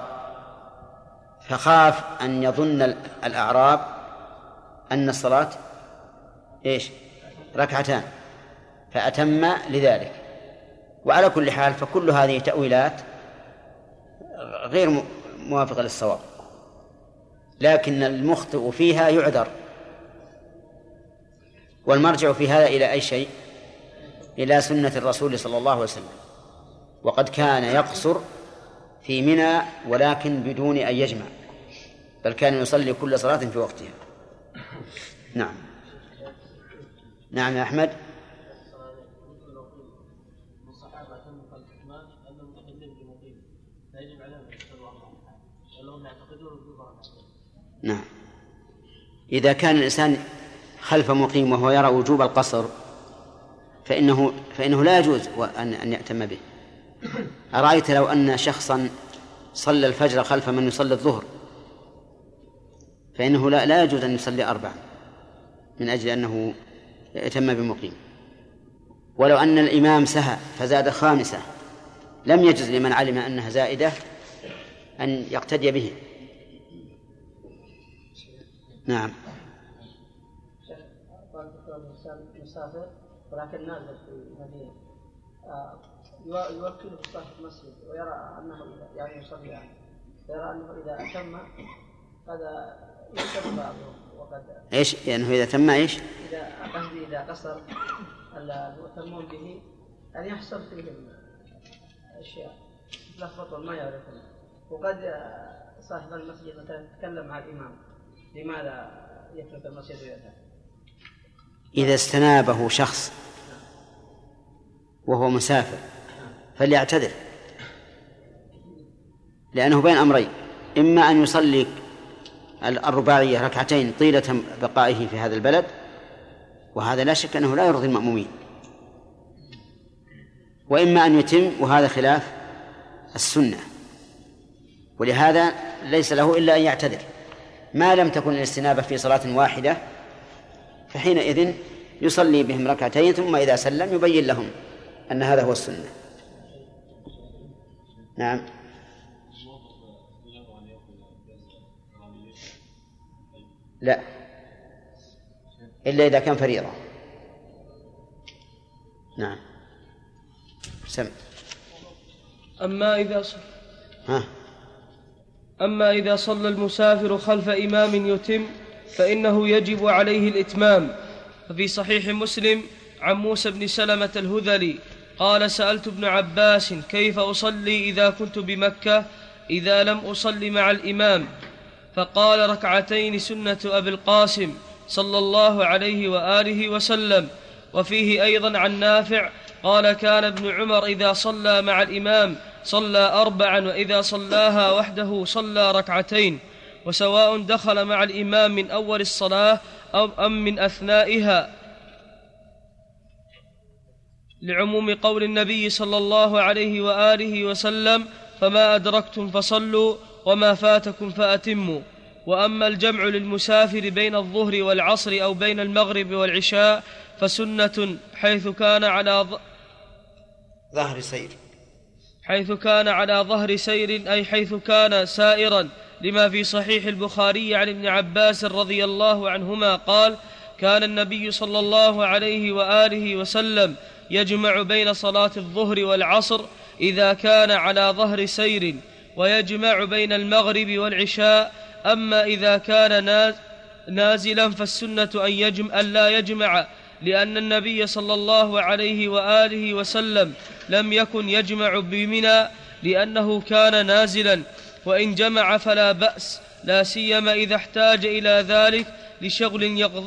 Speaker 2: فخاف أن يظن الأعراب أن الصلاة إيش؟ ركعتان. فأتم لذلك. وعلى كل حال فكل هذه تأويلات غير موافقة للصواب. لكن المخطئ فيها يعذر. والمرجع في هذا إلى أي شيء؟ إلى سنة الرسول صلى الله عليه وسلم. وقد كان يقصر في منى ولكن بدون أن يجمع بل كان يصلي كل صلاة في وقتها. نعم. نعم يا أحمد. نعم. إذا كان الإنسان خلف مقيم وهو يرى وجوب القصر فإنه فإنه لا يجوز أن أن يأتم به. أرأيت لو أن شخصا صلى الفجر خلف من يصلي الظهر؟ فإنه لا لا يجوز أن يصلي أربعا من أجل أنه يتم بمقيم. ولو أن الإمام سهى فزاد خامسة لم يجز لمن علم أنها زائدة أن يقتدي به. نعم.
Speaker 3: ولكن نازل في المدينة. آه، يوكله صاحب المسجد ويرى أنه يعني يصلي يعني يرى أنه إذا أتم هذا يكتب بعضه وقد
Speaker 2: إيش؟ يعني إذا تم إيش؟
Speaker 3: إذا قصدي إذا قصر المؤتمون به أن يحصل فيهم أشياء يتلخبطون ما يعرفون وقد صاحب المسجد مثلا يتكلم مع الإمام لماذا يترك المسجد ويذهب؟
Speaker 2: إذا استنابه شخص وهو مسافر فليعتذر. لأنه بين أمرين. إما أن يصلي الرباعية ركعتين طيلة بقائه في هذا البلد وهذا لا شك أنه لا يرضي المأمومين. وإما أن يتم وهذا خلاف السنة. ولهذا ليس له إلا أن يعتذر. ما لم تكن الاستنابة في صلاة واحدة فحينئذ يصلي بهم ركعتين ثم إذا سلم يبين لهم أن هذا هو السنة. نعم. لا. إلا إذا كان فريضة. نعم. سم.
Speaker 1: أما إذا صلى
Speaker 2: ها.
Speaker 1: أما إذا صلى المسافر خلف إمام يتم فإنه يجب عليه الإتمام. ففي صحيح مسلم عن موسى بن سلمة الهذلي قال سألت ابن عباس كيف أصلي إذا كنت بمكة؟ إذا لم أصل مع الإمام. فقال ركعتين سنة أبي القاسم صلى الله عليه وآله وسلم. وفيه أيضا عن نافع قال كان ابن عمر إذا صلى مع الإمام صلى أربعا وإذا صلاها وحده صلى ركعتين. وسواء دخل مع الإمام من أول الصلاة أم من أثنائها. لعموم قول النبي صلى الله عليه وآله وسلم فما أدركتم فصلوا وما فاتكم فأتموا. وأما الجمع للمسافر بين الظهر والعصر أو بين المغرب والعشاء فسنة حيث كان على
Speaker 2: ظهر سير.
Speaker 1: حيث كان على ظهر سير أي حيث كان سائرا. لما في صحيح البخاري عن ابن عباس رضي الله عنهما قال كان النبي صلى الله عليه وآله وسلم يجمع بين صلاة الظهر والعصر إذا كان على ظهر سير ويجمع بين المغرب والعشاء. أما إذا كان نازلا فالسنة أن, يجمع أن لا يجمع لأن النبي صلى الله عليه وآله وسلم لم يكن يجمع بمنى لأنه كان نازلا. وإن جمع فلا بأس لا سيما إذا احتاج إلى ذلك لشغل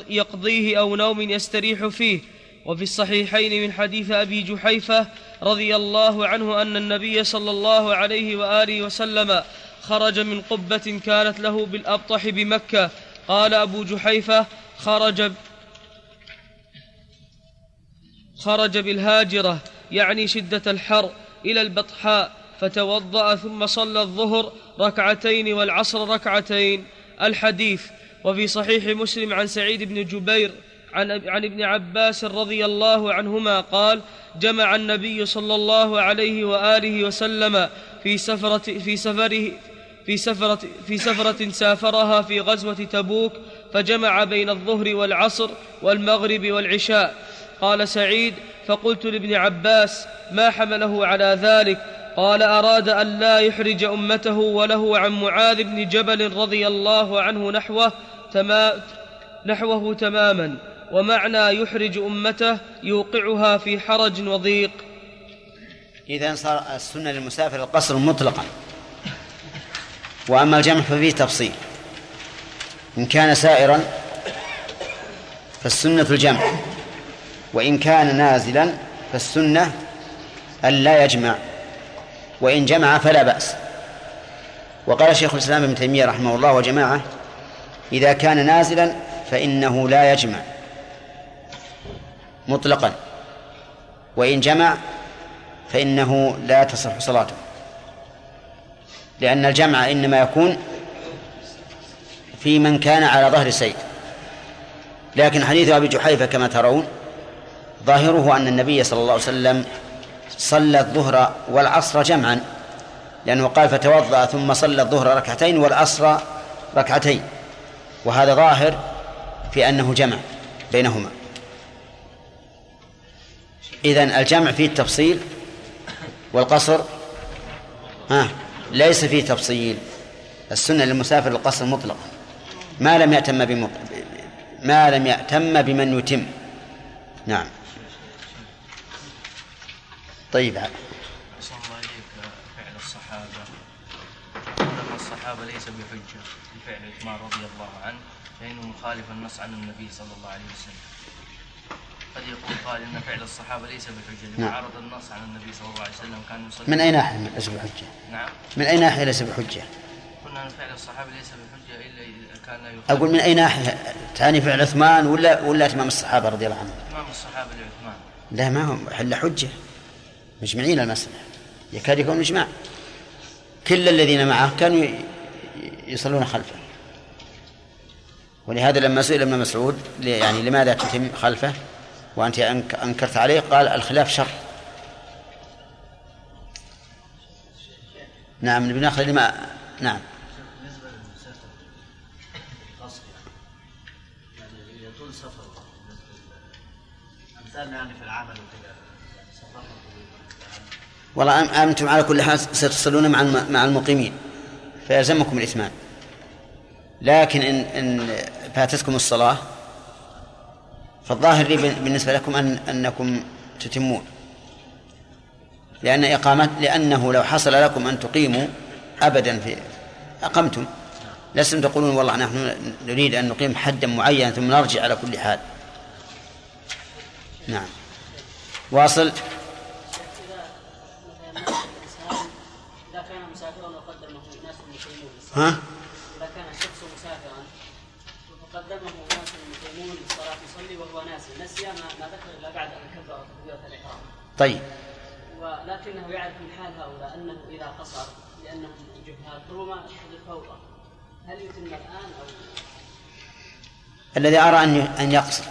Speaker 1: يقضيه أو نوم يستريح فيه. وفي الصحيحين من حديث أبي جحيفة رضي الله عنه أن النبي صلى الله عليه وآله وسلم خرج من قبة كانت له بالأبطح بمكة. قال أبو جحيفة خرج خرج بالهاجرة يعني شدة الحر إلى البطحاء فتوضأ ثم صلى الظهر ركعتين والعصر ركعتين. الحديث. وفي صحيح مسلم عن سعيد بن جبير عن, عن ابن عباس رضي الله عنهما قال جمع النبي صلى الله عليه وآله وسلم في سفرة في سفره في سفرة, في سفرة سافرها في غزوة تبوك فجمع بين الظهر والعصر والمغرب والعشاء. قال سعيد فقلت لابن عباس ما حمله على ذلك؟ قال أراد أن لا يحرج أمته وله عن معاذ بن جبل رضي الله عنه نحوه تما نحوه تماما. ومعنى يحرج أمته يوقعها في حرج وضيق.
Speaker 2: إذا صار السنة للمسافر القصر مطلقا. وأما الجمع ففيه تفصيل. إن كان سائرا فالسنة الجمع. وإن كان نازلا فالسنة أن لا يجمع. وإن جمع فلا بأس. وقال شيخ الإسلام ابن تيمية رحمه الله وجماعة إذا كان نازلا فإنه لا يجمع. مطلقا. وإن جمع فإنه لا تصح صلاته. لأن الجمع إنما يكون في من كان على ظهر سيد لكن حديث أبي جحيفة كما ترون ظاهره أن النبي صلى الله عليه وسلم صلى الظهر والعصر جمعا لأنه قال فتوضأ ثم صلى الظهر ركعتين والعصر ركعتين. وهذا ظاهر في أنه جمع بينهما. إذن الجمع فيه التفصيل والقصر ها ليس فيه تفصيل. السنة للمسافر القصر مطلقا ما لم يأتم بمق... ما لم يأتم بمن يتم. نعم. طيب.
Speaker 4: الله فعل الصحابة. الصحابة ليس بحجة لفعل عثمان رضي الله عنه فإنه مخالف النص عن النبي صلى الله عليه وسلم. قد يقول قال إن فعل الصحابة ليس بحجة لما
Speaker 2: نعم.
Speaker 4: عرض النص عن النبي صلى الله عليه وسلم كان يصلي.
Speaker 2: من أي ناحية ليس بحجة؟
Speaker 4: نعم.
Speaker 2: من أي ناحية ليس بحجة؟
Speaker 4: قلنا أن فعل الصحابة ليس بحجة إلا إذا كان يخالف.
Speaker 2: أقول من أي ناحية؟ تعني فعل عثمان ولا ولا إتمام الصحابة رضي الله عنهم؟
Speaker 4: إمام الصحابة لعثمان.
Speaker 2: لا ما هم. حل حجة. مجمعين المسألة. يكاد يكون إجماع كل الذين معه كانوا يصلون خلفه. ولهذا لما سئل ابن مسعود يعني لماذا تتم خلفه؟ وأنت أنك- أنكرت عليه قال الخلاف شر. نعم بناخذ لما نعم.
Speaker 4: يعني في العمل
Speaker 2: والله أنتم على كل حال ستصلون مع مع المقيمين فيلزمكم الإتمام. لكن إن إن فاتتكم الصلاة فالظاهر لي بالنسبة لكم أن أنكم تتمون. لأن إقامة لأنه لو حصل لكم أن تقيموا أبدا في أقمتم. لستم تقولون والله نحن نريد أن نقيم حدا معينا ثم نرجع على كل حال. نعم. واصل. ها؟
Speaker 5: إذا كان الشخص مسافرا. وقدمه ناس مقيمون للصلاة يصلي وهو ناسي. نسي ما, ذكر إلا بعد أن كبر تكبيرة الإحرام
Speaker 2: طيب.
Speaker 5: ولكنه يعرف من حال هؤلاء أنه إذا قصر لأنهم جهال ربما تحدث فوضى هل يتم الآن أو
Speaker 2: الذي أرى أن أن يقصر.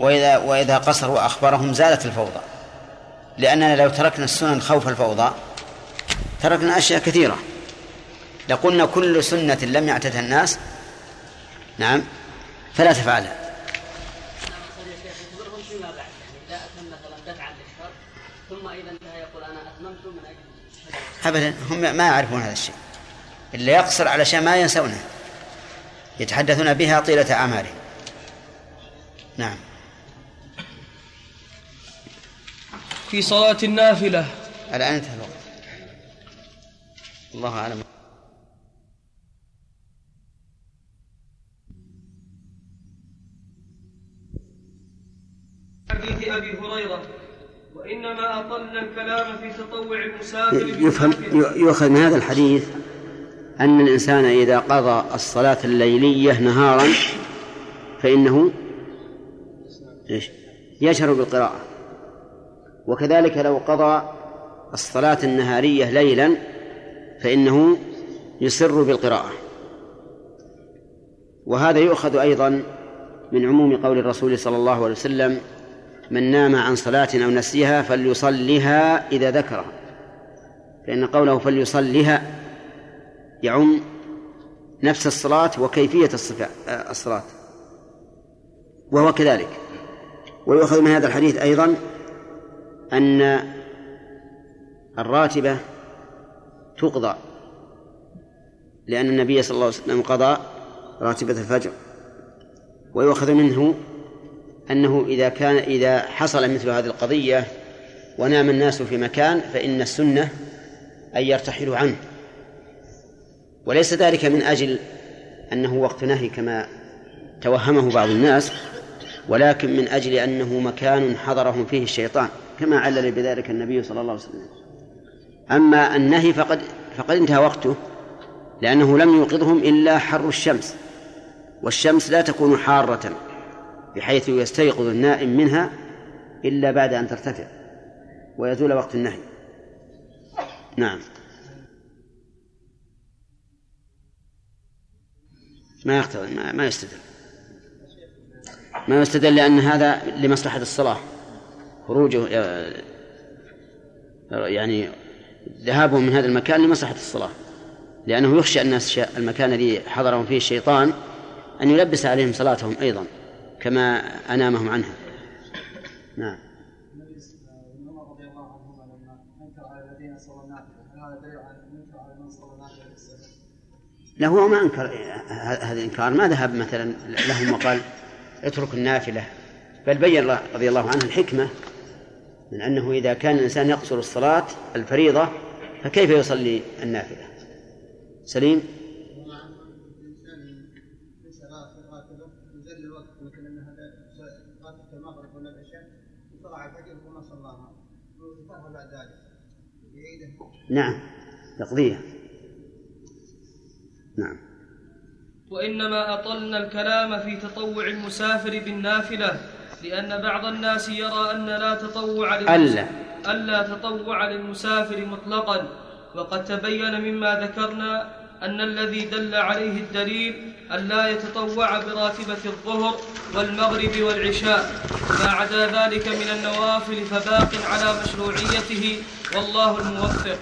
Speaker 2: وإذا وإذا قصر وأخبرهم زالت الفوضى. لأننا لو تركنا السنن خوف الفوضى تركنا أشياء كثيرة. لقلنا كل سنة لم يعتدها الناس. نعم. فلا تفعلها أبدا هم ما يعرفون هذا الشيء. إلا يقصر علشان ما ينسونه. يتحدثون بها طيلة أعمارهم نعم.
Speaker 1: في صلاة النافلة.
Speaker 2: الآن انتهى الوقت. الله أعلم.
Speaker 1: حديث أبي هريرة وإنما أطلنا الكلام في تطوع المسافر
Speaker 2: يفهم. يؤخذ من هذا الحديث أن الإنسان إذا قضى الصلاة الليلية نهارا فإنه إيش؟ يجهر بالقراءة وكذلك لو قضى الصلاة النهارية ليلا فإنه يسر بالقراءة وهذا يؤخذ أيضا من عموم قول الرسول صلى الله عليه وسلم من نام عن صلاة أو نسيها فليصلها إذا ذكرها. فإن قوله فليصلها يعم نفس الصلاة وكيفية الصلاة. وهو كذلك. ويؤخذ من هذا الحديث أيضا أن الراتبة تقضى لأن النبي صلى الله عليه وسلم قضى راتبة الفجر. ويؤخذ منه أنه إذا كان إذا حصل مثل هذه القضية ونام الناس في مكان فإن السنة أن يرتحلوا عنه. وليس ذلك من أجل أنه وقت نهي كما توهمه بعض الناس ولكن من أجل أنه مكان حضرهم فيه الشيطان كما علل بذلك النبي صلى الله عليه وسلم. أما النهي فقد فقد انتهى وقته لأنه لم يوقظهم إلا حر الشمس والشمس لا تكون حارة. بحيث يستيقظ النائم منها إلا بعد أن ترتفع ويزول وقت النهي. نعم. ما يقتضي ما, ما يستدل. ما يستدل لأن هذا لمصلحة الصلاة. خروجه يعني ذهابه من هذا المكان لمصلحة الصلاة. لأنه يخشى أن المكان الذي حضرهم فيه الشيطان أن يلبس عليهم صلاتهم أيضا. كما أنامهم عنها نعم. لا هو ما أنكر هذا الإنكار. ما ذهب مثلا لهم وقال اترك النافلة. بل بين رضي الله عنه الحكمة من أنه إذا كان الإنسان يقصر الصلاة الفريضة فكيف يصلي النافلة؟ سليم؟ نعم. تقضيها نعم.
Speaker 1: وإنما أطلنا الكلام في تطوع المسافر بالنافلة لأن بعض الناس يرى أن لا تطوع
Speaker 2: ألا.
Speaker 1: ألا تطوع للمسافر مطلقا. وقد تبين مما ذكرنا أن الذي دل عليه الدليل ألا يتطوع براتبة الظهر والمغرب والعشاء. ما عدا ذلك من النوافل فباق على مشروعيته والله الموفق.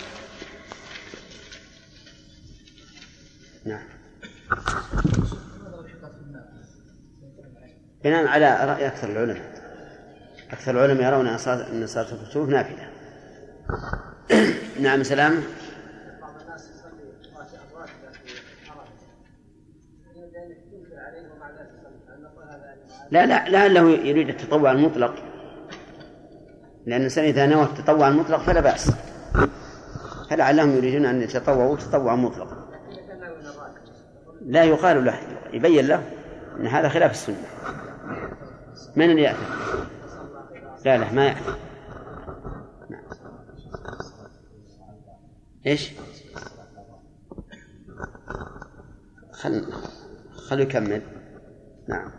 Speaker 2: بناء على رأي أكثر العلماء. أكثر العلماء يرون أن صلاة الكسوف نافلة. نعم سلام. لا لا لعله يريد التطوع المطلق. لأن الإنسان إذا نوى التطوع المطلق فلا بأس. فلعلهم يريدون أن يتطوعوا تطوعا مطلقا لا يقال له يبين له أن هذا خلاف السنة. من اللي يأثم لا لا ما يأثم نعم. إيش؟ خل خلوا يكمل. نعم.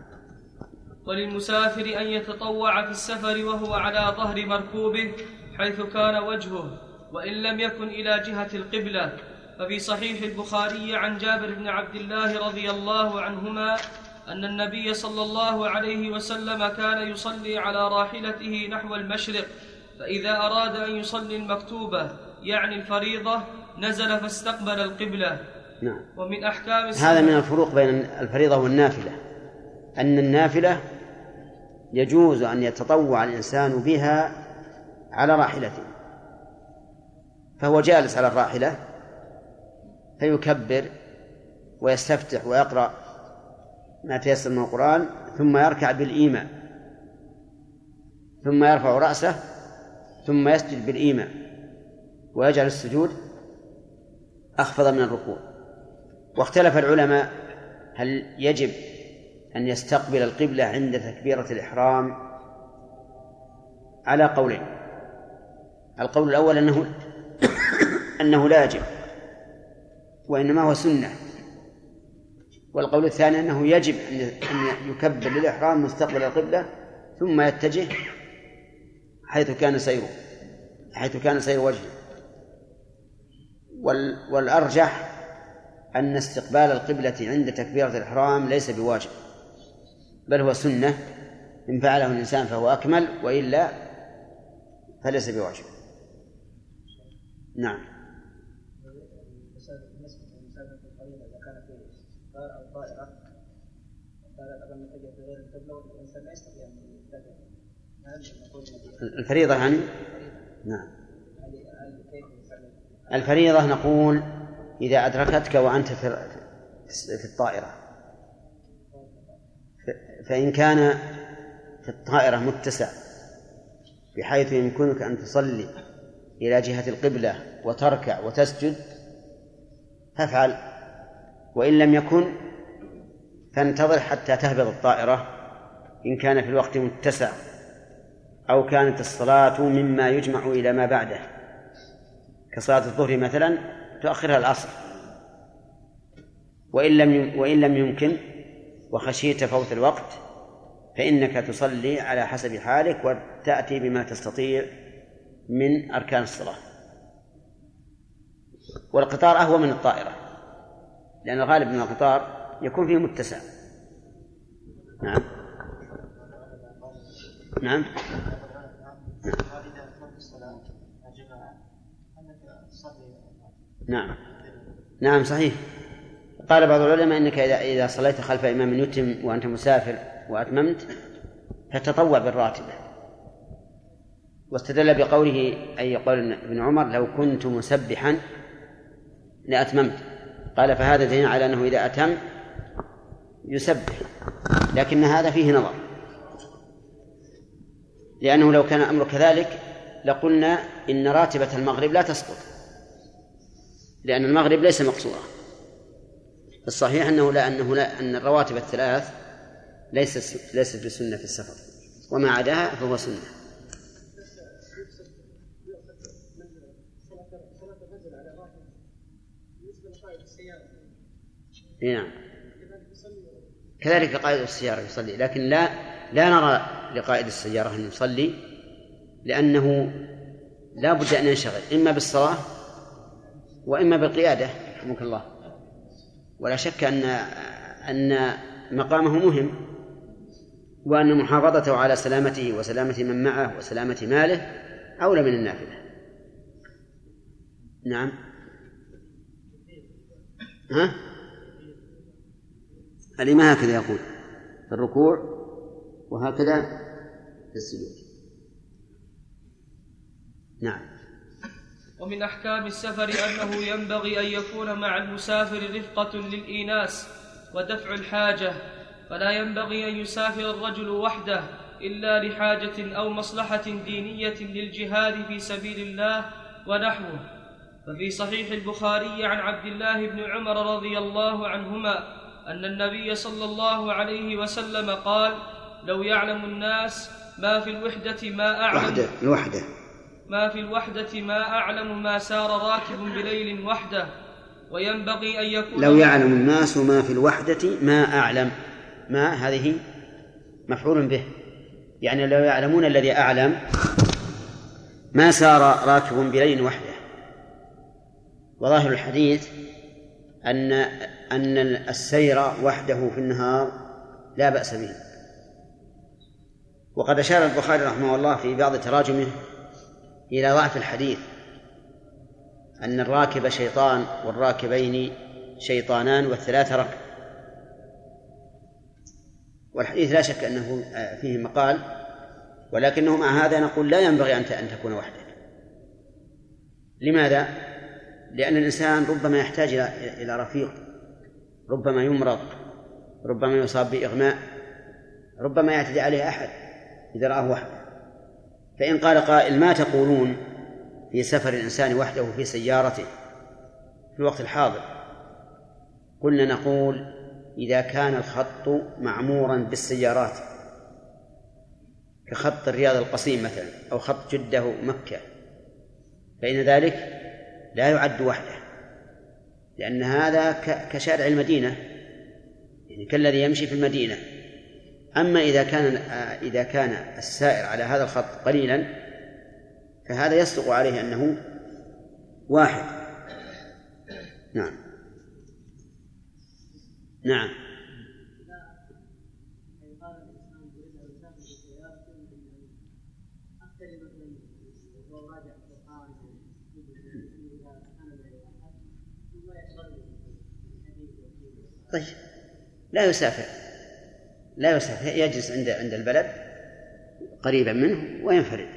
Speaker 1: وللمسافر أن يتطوع في السفر وهو على ظهر مركوبه حيث كان وجهه وإن لم يكن إلى جهة القبلة. ففي صحيح البخاري عن جابر بن عبد الله رضي الله عنهما أن النبي صلى الله عليه وسلم كان يصلي على راحلته نحو المشرق فإذا أراد أن يصلي المكتوبة يعني الفريضة نزل فاستقبل القبلة.
Speaker 2: نعم.
Speaker 1: ومن أحكام
Speaker 2: هذا من الفروق بين الفريضة والنافلة. أن النافلة يجوز أن يتطوع الإنسان بها على راحلته. فهو جالس على الراحلة فيكبر ويستفتح ويقرأ ما تيسر من القرآن ثم يركع بالإيمان ثم يرفع رأسه ثم يسجد بالإيمان ويجعل السجود أخفض من الركوع. واختلف العلماء هل يجب أن يستقبل القبلة عند تكبيرة الإحرام؟ على قولين. القول الأول أنه أنه لا يجب. وإنما هو سنة. والقول الثاني أنه يجب أن يكبر للإحرام مستقبل القبلة ثم يتجه حيث كان سيره حيث كان سير وجهه. وال والأرجح أن استقبال القبلة عند تكبيرة الإحرام ليس بواجب بل هو سنة. إن فعله الإنسان فهو أكمل وإلا فليس بواجب. نعم. الفريضة يعني؟ نعم. الفريضة نقول إذا أدركتك وأنت في الطائرة. فإن كان في الطائرة متسع بحيث يمكنك أن تصلي إلى جهة القبلة وتركع وتسجد فافعل. وإن لم يكن فانتظر حتى تهبط الطائرة إن كان في الوقت متسع أو كانت الصلاة مما يجمع إلى ما بعده. كصلاة الظهر مثلا تؤخرها العصر. وإن لم وإن لم يمكن وخشيت فوت الوقت فإنك تصلي على حسب حالك وتأتي بما تستطيع من أركان الصلاة. والقطار أهوى من الطائرة لأن الغالب من القطار يكون فيه متسع. نعم. نعم. نعم. نعم صحيح. قال بعض العلماء إنك اذا إذا صليت خلف إمام يتم وأنت مسافر وأتممت فتطوع بالراتبه واستدل بقوله أي قول ابن عمر لو كنت مسبحا لأتممت. قال فهذا دليل على أنه إذا أتم يسبح لكن هذا فيه نظر. لأنه لو كان الأمر كذلك لقلنا إن راتبة المغرب لا تسقط لأن المغرب ليس مقصورا. الصحيح أنه لا أنه لا أن الرواتب الثلاث ليست ليست بسنة في السفر وما عداها فهو سنة. نعم. كذلك قائد السيارة يصلي. لكن لا لا نرى لقائد السيارة أن يصلي لأنه لا بد أن ينشغل إما بالصلاة وإما بالقيادة رحمك الله. ولا شك أن أن مقامه مهم وأن محافظته على سلامته وسلامة من معه وسلامة ماله أولى من النافلة. نعم. ها؟ الإمام هكذا يقول؟ في الركوع وهكذا في السجود. نعم.
Speaker 1: ومن أحكام السفر أنه ينبغي أن يكون مع المسافر رفقة للإيناس ودفع الحاجة فلا ينبغي أن يسافر الرجل وحده إلا لحاجة أو مصلحة دينية للجهاد في سبيل الله ونحوه. ففي صحيح البخاري عن عبد الله بن عمر رضي الله عنهما أن النبي صلى الله عليه وسلم قال لو يعلم الناس ما في الوحدة ما أعلم
Speaker 2: وحدة الوحدة.
Speaker 1: ما في الوحدة ما أعلم ما سار راكب بليل وحده وينبغي أن يكون
Speaker 2: لو يعلم الناس ما في الوحدة ما أعلم. ما هذه؟ مفعول به. يعني لو يعلمون الذي أعلم ما سار راكب بليل وحده. وظاهر الحديث أن أن السير وحده في النهار لا بأس به. وقد أشار البخاري رحمه الله في بعض تراجمه إلى ضعف الحديث أن الراكب شيطان والراكبين شيطانان والثلاثة ركب. والحديث لا شك أنه فيه مقال ولكنه مع هذا نقول لا ينبغي أن تكون وحدك. لماذا؟ لأن الإنسان ربما يحتاج إلى رفيق. ربما يمرض ربما يصاب بإغماء ربما يعتدي عليه أحد إذا رآه وحده. فإن قال قائل ما تقولون في سفر الإنسان وحده في سيارته في الوقت الحاضر؟ قلنا نقول إذا كان الخط معمورا بالسيارات كخط الرياض القصيم مثلا أو خط جدة مكة فإن ذلك لا يعد وحده. لأن هذا كشارع المدينة يعني كالذي يمشي في المدينة. أما إذا كان إذا كان السائر على هذا الخط قليلا فهذا يصدق عليه أنه واحد. نعم. نعم. طيب. لا يسافر. لا يسافر. يجلس عند عند البلد قريبا منه وينفرد.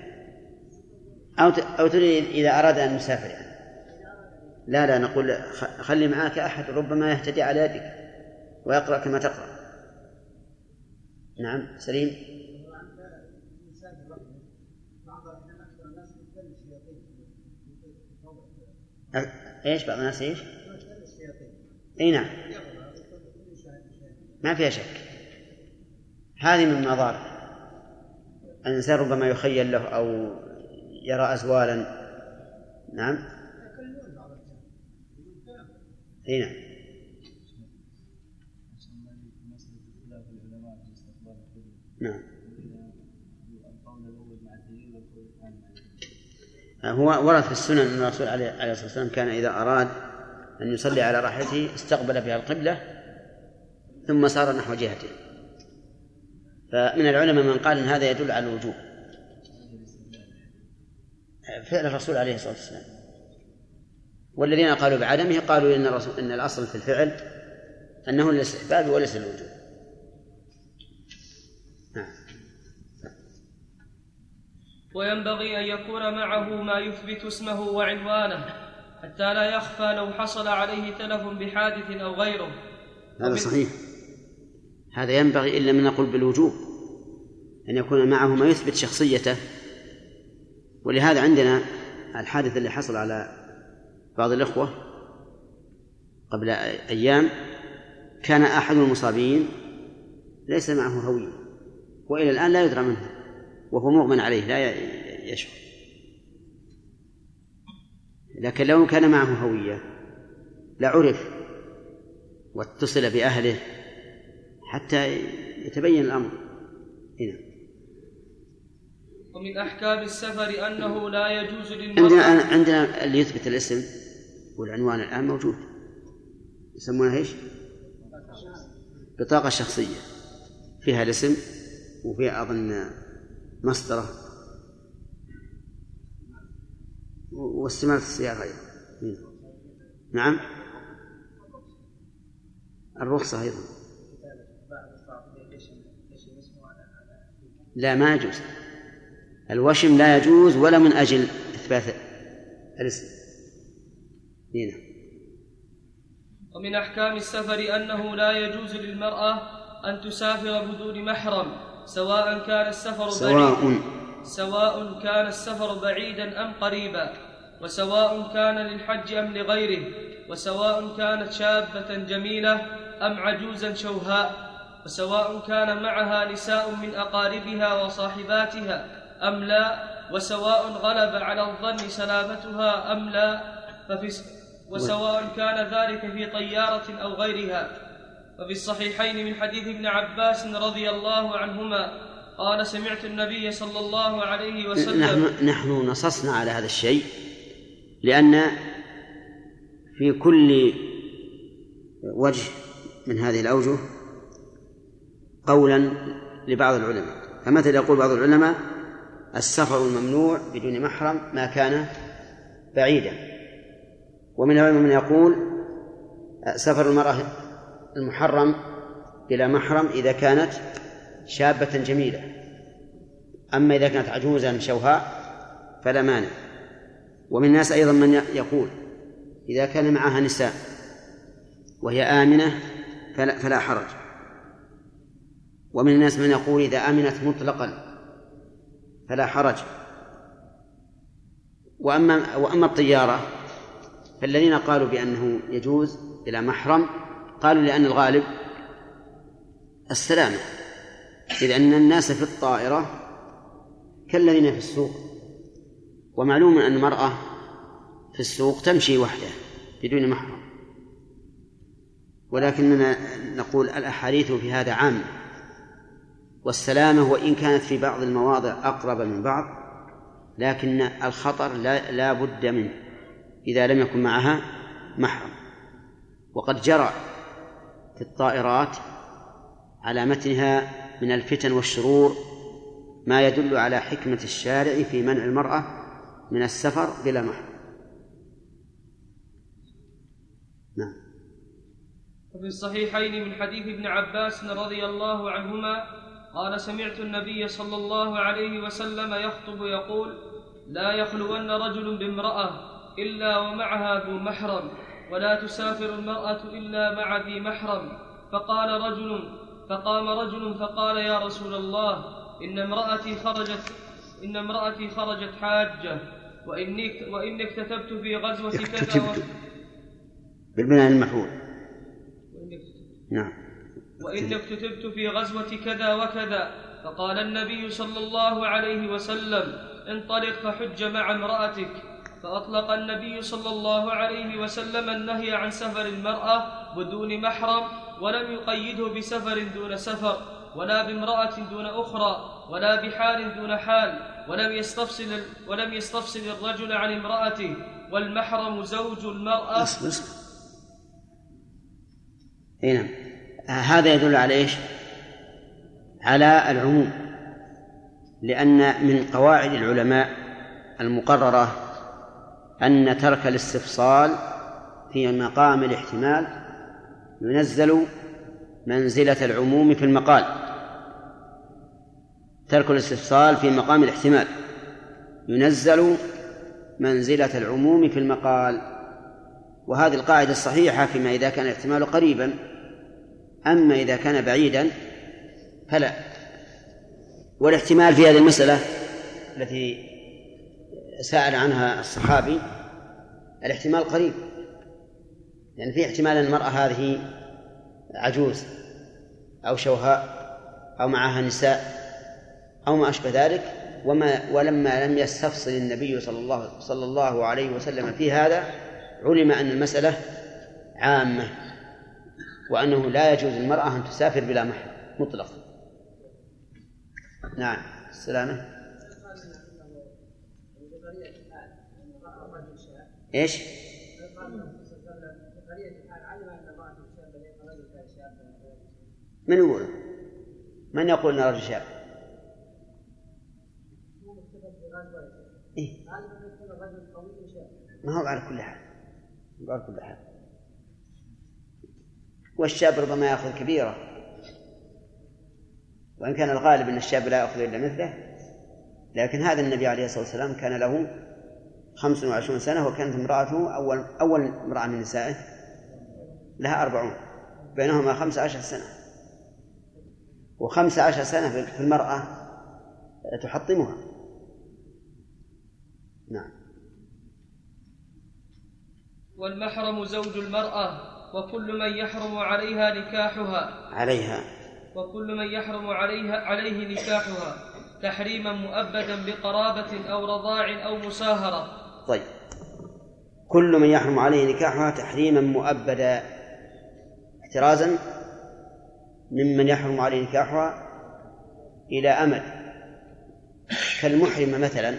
Speaker 2: أو أو تريد إذا أراد أن يسافر يعني. لا لا نقول خلي معك أحد ربما يهتدي على يدك ويقرأ كما تقرأ. نعم سليم. إيش بعض الناس إيش؟ إي نعم. ما فيها شك. هذه من مضار الإنسان ربما يخيل له أو يرى أزوالا. نعم. إي نعم. نعم. هو ورد في السنن أن الرسول عليه الصلاة والسلام كان إذا أراد أن يصلي على راحلته استقبل بها القبلة ثم سار نحو جهته. فمن العلماء من قال إن هذا يدل على الوجوب. فعل الرسول عليه الصلاة والسلام. والذين قالوا بعدمه قالوا إن الرسول إن الأصل في الفعل أنه للاستحباب وليس للوجوب نعم.
Speaker 1: وينبغي أن يكون معه ما يثبت اسمه وعنوانه حتى لا يخفى لو حصل عليه تلف بحادث أو غيره.
Speaker 2: هذا صحيح. هذا ينبغي إلا من نقول بالوجوب أن يكون معه ما يثبت شخصيته. ولهذا عندنا الحادث اللي حصل على بعض الإخوة قبل أيام كان أحد المصابين ليس معه هوية وإلى الآن لا يدرى منه وهو مغمى عليه لا يشعر. لكن لو كان معه هوية لعرف واتصل بأهله حتى يتبين الأمر. هنا
Speaker 1: ومن أحكام السفر أنه لا يجوز للمرأة
Speaker 2: عندنا عندنا اللي يثبت الاسم والعنوان الآن موجود. يسمونها إيش؟ بطاقة شخصية. فيها الاسم وفيها أظن مسطرة. واستمالة السيارة أيضا. نعم. الرخصة أيضا. لا ما يجوز. الوشم لا يجوز ولا من أجل إثبات الاسم. هنا
Speaker 1: ومن أحكام السفر أنه لا يجوز للمرأة أن تسافر بدون محرم سواء كان السفر
Speaker 2: سواء.
Speaker 1: بعيد سواء كان السفر بعيدا أم قريبا وسواء كان للحج أم لغيره وسواء كانت شابة جميلة أم عجوزا شوهاء. وسواء كان معها نساء من أقاربها وصاحباتها أم لا وسواء غلب على الظن سلامتها أم لا ففي وسواء كان ذلك في طيارة أو غيرها. وفي الصحيحين من حديث ابن عباس رضي الله عنهما قال سمعت النبي صلى الله عليه وسلم
Speaker 2: نحن نحن نصصنا على هذا الشيء لأن في كل وجه من هذه الأوجه قولا لبعض العلماء. فمثل يقول بعض العلماء السفر الممنوع بدون محرم ما كان بعيدا؟ ومن العلماء من يقول سفر المرأة المحرم بلا محرم إذا كانت شابة جميلة. أما إذا كانت عجوزا شوهاء فلا مانع. ومن الناس أيضا من يقول إذا كان معها نساء وهي آمنة فلا, فلا حرج. ومن الناس من يقول إذا أمنت مطلقا فلا حرج. وأما وأما الطيارة فالذين قالوا بأنه يجوز بلا محرم قالوا لأن الغالب السلامة إذ أن الناس في الطائرة كالذين في السوق. ومعلوم أن المرأة في السوق تمشي وحدها بدون محرم. ولكننا نقول الأحاديث في هذا عامة والسلامة وإن كانت في بعض المواضع أقرب من بعض لكن الخطر لا, لا بد منه إذا لم يكن معها محرم. وقد جرى في الطائرات على متنها من الفتن والشرور ما يدل على حكمة الشارع في منع المرأة من السفر بلا محرم. نعم.
Speaker 1: وفي الصحيحين من حديث ابن عباس رضي الله عنهما قال سمعت النبي صلى الله عليه وسلم يخطب يقول لا يخلون رجل بامرأة إلا ومعها ذو محرم ولا تسافر المرأة إلا مع ذي محرم. فقال رجل فقام رجل فقال يا رسول الله إن امرأتي خرجت إن امرأتي خرجت حاجة وإني وإني اكتتبت في غزوة كذا و...
Speaker 2: بالبناء المحول. نعم.
Speaker 1: وإني اكتتبت في غزوة كذا وكذا فقال النبي صلى الله عليه وسلم انطلق فحج مع امرأتك. فأطلق النبي صلى الله عليه وسلم النهي عن سفر المرأة بدون محرم ولم يقيده بسفر دون سفر ولا بامرأة دون أخرى ولا بحال دون حال ولم يستفصل ولم يستفصل الرجل عن امرأته. والمحرم زوج المرأة.
Speaker 2: اي نعم. هذا يدل على إيش؟ على العموم لأن من قواعد العلماء المقررة أن ترك الاستفصال في مقام الاحتمال ينزل منزلة العموم في المقال. ترك الاستفصال في مقام الاحتمال ينزل منزلة العموم في المقال. وهذه القاعدة الصحيحة فيما إذا كان الاحتمال قريبا. أما إذا كان بعيدا فلا. والاحتمال في هذه المسألة التي سأل عنها الصحابي الاحتمال قريب. يعني في احتمال أن المرأة هذه عجوز أو شوهاء أو معها نساء أو ما أشبه ذلك وما ولما لم يستفصل النبي صلى الله صلى الله عليه وسلم في هذا علم أن المسألة عامة. وأنه لا يجوز للمرأة أن تسافر بلا محرم مطلق نعم السلامة إيش؟ من يقول؟ من يقول إن الرجل شاب؟ إيه؟ ما هو على كل حال على كل حال والشاب ربما يأخذ كبيرة. وإن كان الغالب أن الشاب لا يأخذ إلا مثله لكن هذا النبي عليه الصلاة والسلام كان له خمس وعشرون سنة وكانت امرأته أول أول امرأة من نسائه لها أربعون بينهما خمس عشر سنة. وخمس عشر سنة في المرأة تحطمها. نعم.
Speaker 1: والمحرم زوج المرأة وكل من يحرم عليها نكاحها.
Speaker 2: عليها.
Speaker 1: وكل من يحرم عليها عليه نكاحها تحريما مؤبدا بقرابة أو رضاع أو مساهرة.
Speaker 2: طيب. كل من يحرم عليه نكاحها تحريما مؤبدا. احترازا. ممن يحرم عليه نكاحها إلى أمد. كالمحرمة مثلا.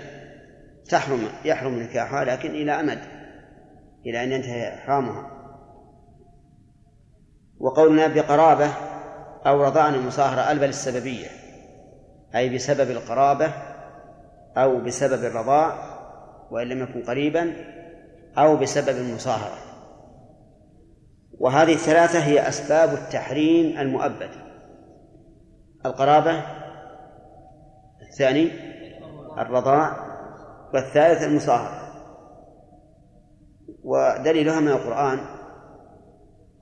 Speaker 2: تحرم يحرم نكاحها لكن إلى أمد. إلى أن ينتهي إحرامها. وقولنا بقرابة أو رضاعا مصاهرة ألبل السببية أي بسبب القرابة أو بسبب الرضاع وإن لم يكن قريبا أو بسبب المصاهرة. وهذه الثلاثة هي أسباب التحريم المؤبد. القرابة الثاني الرضاع والثالث المصاهرة. ودليلها من القرآن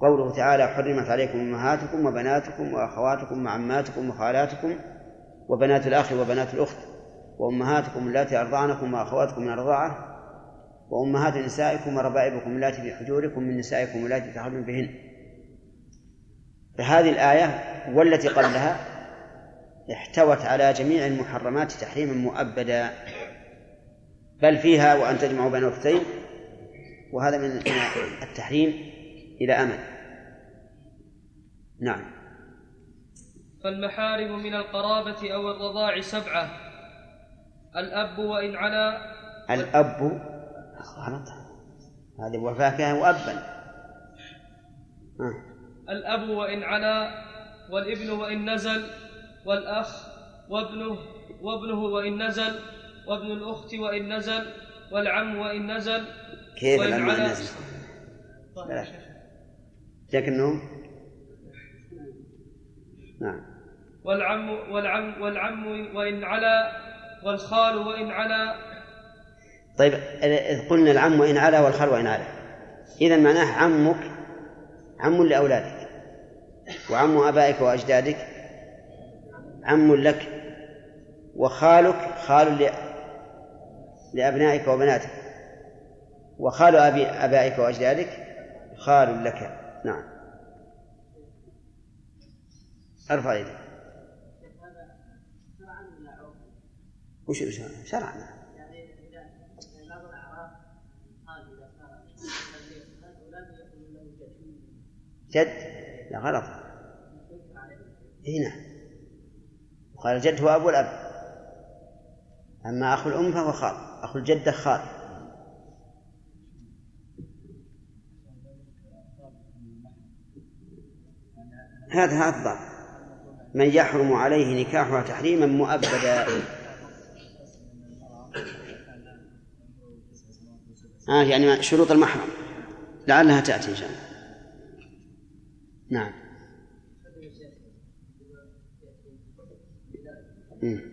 Speaker 2: قوله تعالى حرمت عليكم أمهاتكم وبناتكم وأخواتكم وعماتكم وخالاتكم وبنات الأخ وبنات الأخت وأمهاتكم اللاتي أرضعنكم وأخواتكم من الرضاعة وأمهات نسائكم وربائبكم اللاتي في حجوركم من نسائكم اللاتي تحرمون بهن. فهذه الآية والتي قبلها احتوت على جميع المحرمات تحريما مؤبدا. بل فيها وأن تجمعوا بين الأختين وهذا من التحريم إلى أمد نعم.
Speaker 1: فالمحارم من القرابة أو الرضاع سبعة. الأب وإن علا.
Speaker 2: الأب غلط. هذه وفاة وأبا. آه.
Speaker 1: الأب وإن علا والابن وإن نزل والأخ وابنه وابنه وإن نزل وابن الأخت وإن نزل والعم وإن نزل
Speaker 2: كيف
Speaker 1: وإن
Speaker 2: العم
Speaker 1: علا-
Speaker 2: نزل؟ لا. لكنه نعم.
Speaker 1: والعم والعم والعم وإن علا والخال وإن علا
Speaker 2: طيب إذ قلنا العم وإن علا والخال وإن علا إذا معناه عمك عم لأولادك وعم آبائك وأجدادك عم لك وخالك خال لأبنائك وبناتك وخال أبي آبائك وأجدادك خال لك. نعم. أرفع يدك. وش شرعا شرعا جد؟ لا غلط. هنا وقال الجد هو أبو الأب. أما أخو الأم فهو خال. أخو الجدة خال. هذا هذا الضابط من يحرم عليه نكاحها تحريما مؤبدا. آه يعني شروط المحرم. لعلها تأتي إن شاء الله. نعم. مم.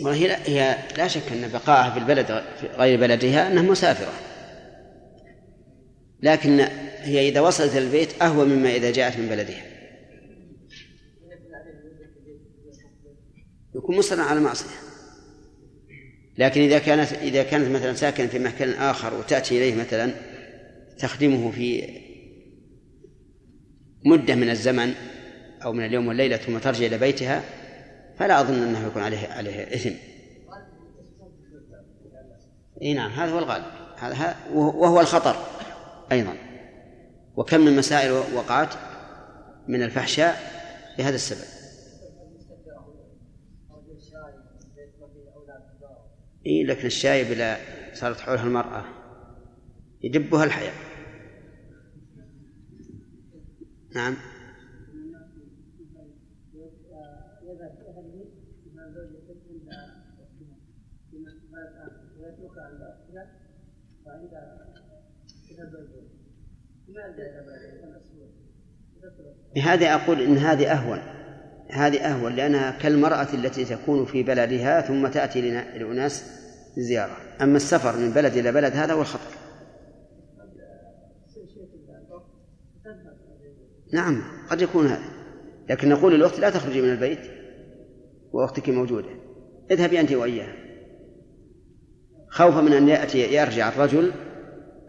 Speaker 2: والله هي لا, هي لا شك أن بقائها في البلد في غير بلدها أنها مسافرة. لكن هي إذا وصلت البيت أهوى مما إذا جاءت من بلدها. يكون مصرا على المعصية لكن إذا كانت إذا كانت مثلا ساكنة في مكان آخر وتأتي إليه مثلا تخدمه في مدة من الزمن أو من اليوم والليلة ثم ترجع إلى بيتها فلا أظن أنه يكون عليه عليه إثم. إي نعم هذا هو الغالب. هذا وهو الخطر أيضا. وكم من مسائل وقعت من الفحشاء لهذا السبب. إي لكن الشايب اذا صارت حولها المرأة يدبها الحياة. نعم. بهذا أقول إن هذه أهون هذه أهون لأنها كالمرأة التي تكون في بلدها ثم تأتي لأناس زيارة. أما السفر من بلد إلى بلد هذا هو الخطر. نعم قد يكون هذا. لكن نقول للأخت لا تخرجي من البيت. وأختك موجودة. اذهبي أنت وإياها. خوفا من أن يأتي يرجع الرجل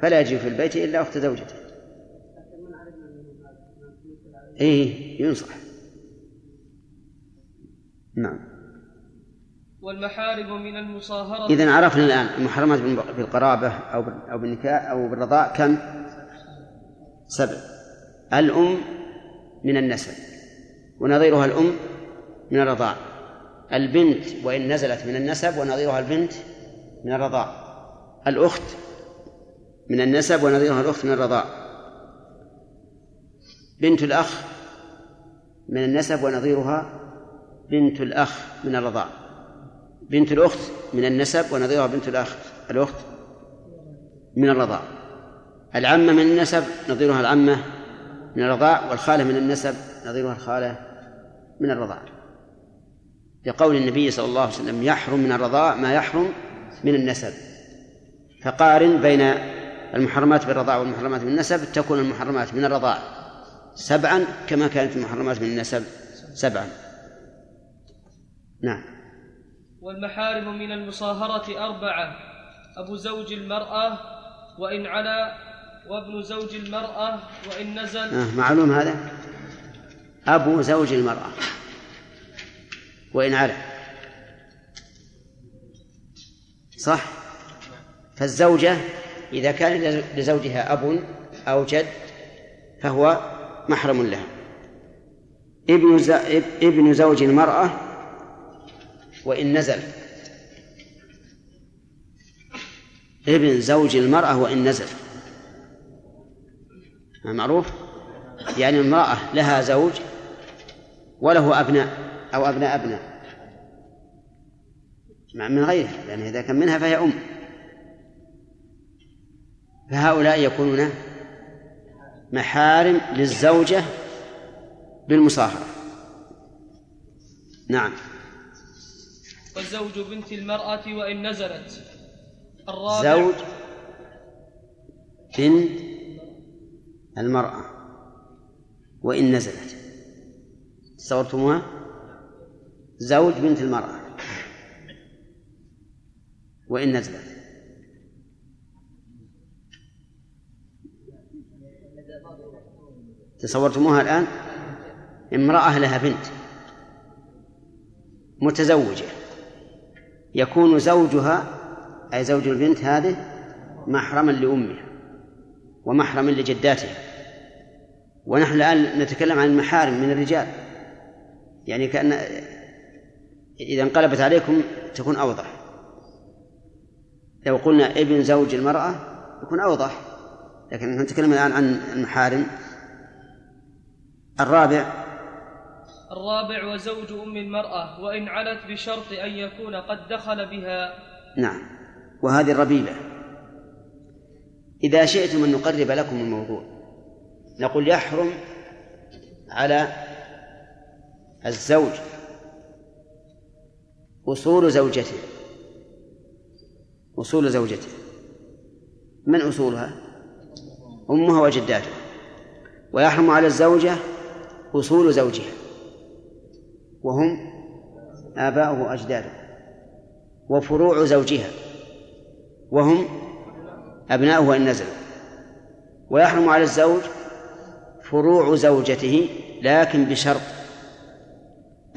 Speaker 2: فلا يجي في البيت إلا أخت زوجته. إيه ينصح. نعم.
Speaker 1: والمحارم من المصاهرة.
Speaker 2: إذا عرفنا الآن المحرمات بالقرابة أو أو بالنكاح أو بالرضاء كم؟ سبع. الأم من النسب ونظيرها الأم من الرضاع. البنت وإن نزلت من النسب ونظيرها البنت من الرضاع. الأخت من النسب ونظيرها الأخت من الرضاع. بنت الأخ من النسب ونظيرها بنت الأخ من الرضاع. بنت الأخت من النسب ونظيرها بنت الأخ الأخت من الرضاع. العمة من النسب نظيرها العمة من الرضاع والخالة من النسب نظيرها الخالة من الرضاع. لقول النبي صلى الله عليه وسلم يحرم من الرضاع ما يحرم من النسب. فقارن بين المحرمات بالرضاع والمحرمات بالنسب تكون المحرمات من الرضاع سبعا كما كانت المحرمات من النسب سبعا. نعم.
Speaker 1: والمحارم من المصاهرة أربعة أبو زوج المرأة وإن علا وابن زوج المرأة وإن نزل.
Speaker 2: آه معلوم هذا؟ أبو زوج المرأة. وإن علا صح؟ فالزوجة إذا كان لزوجها أب أو جد فهو محرم لها. ابن. ابن زوج المرأة وإن نزل. ابن زوج المرأة وإن نزل. معروف؟ يعني امرأة لها زوج وله أبناء. أو أبناء أبناء. من غيرها لأن إذا كان منها فهي أم. فهؤلاء يكونون محارم للزوجة بالمصاهرة نعم.
Speaker 1: والزوج بنت المرأة وإن نزلت. الرابع
Speaker 2: زوج بنت المرأة وإن نزلت. تصورتموها زوج بنت المرأة. وإن نزلت. تصورتموها الآن؟ امرأة لها بنت. متزوجة. يكون زوجها أي زوج البنت هذه محرما لأمها ومحرما لجداتها. ونحن الآن نتكلم عن المحارم من الرجال. يعني كأن إذا انقلبت عليكم تكون أوضح. لو قلنا ابن زوج المرأة يكون أوضح لكن نتكلم الآن عن المحارم. الرابع.
Speaker 1: الرابع وزوج أم المرأة وإن علت بشرط أن يكون قد دخل بها.
Speaker 2: نعم. وهذه الربيبة. إذا شئتم أن نقرب لكم الموضوع نقول يحرم على الزوج أصول زوجته. أصول زوجته. من أصولها؟ أمها وجداتها ويحرم على الزوجة أصول زوجها. وهم آباؤه وأجداده. وفروع زوجها. وهم أبناؤه وإن نزلوا. ويحرم على الزوج فروع زوجته لكن بشرط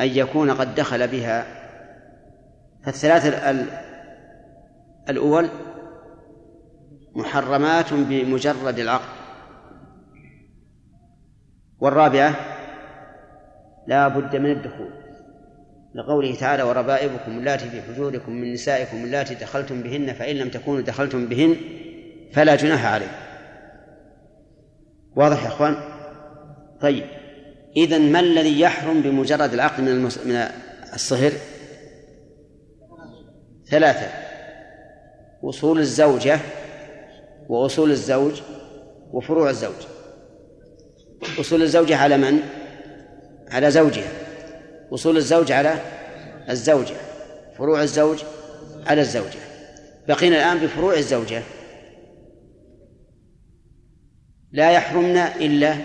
Speaker 2: أن يكون قد دخل بها فالثلاث الأول محرمات بمجرد العقد. والرابعة لا بد من الدخول. لقوله تعالى وربائبكم اللاتي في حجوركم من نسائكم اللاتي دخلتم بهن فإن لم تكونوا دخلتم بهن فلا جناح عليكم. واضح يا إخوان؟ طيب. اذا ما الذي يحرم بمجرد العقد من. من الصهر؟ ثلاثة. أصول الزوجة وأصول الزوج وفروع الزوج. أصول الزوجه على من؟ على زوجها. أصول الزوج على الزوجة. فروع الزوج على الزوجة. بقينا الآن بفروع الزوجة. لا يحرمن إلا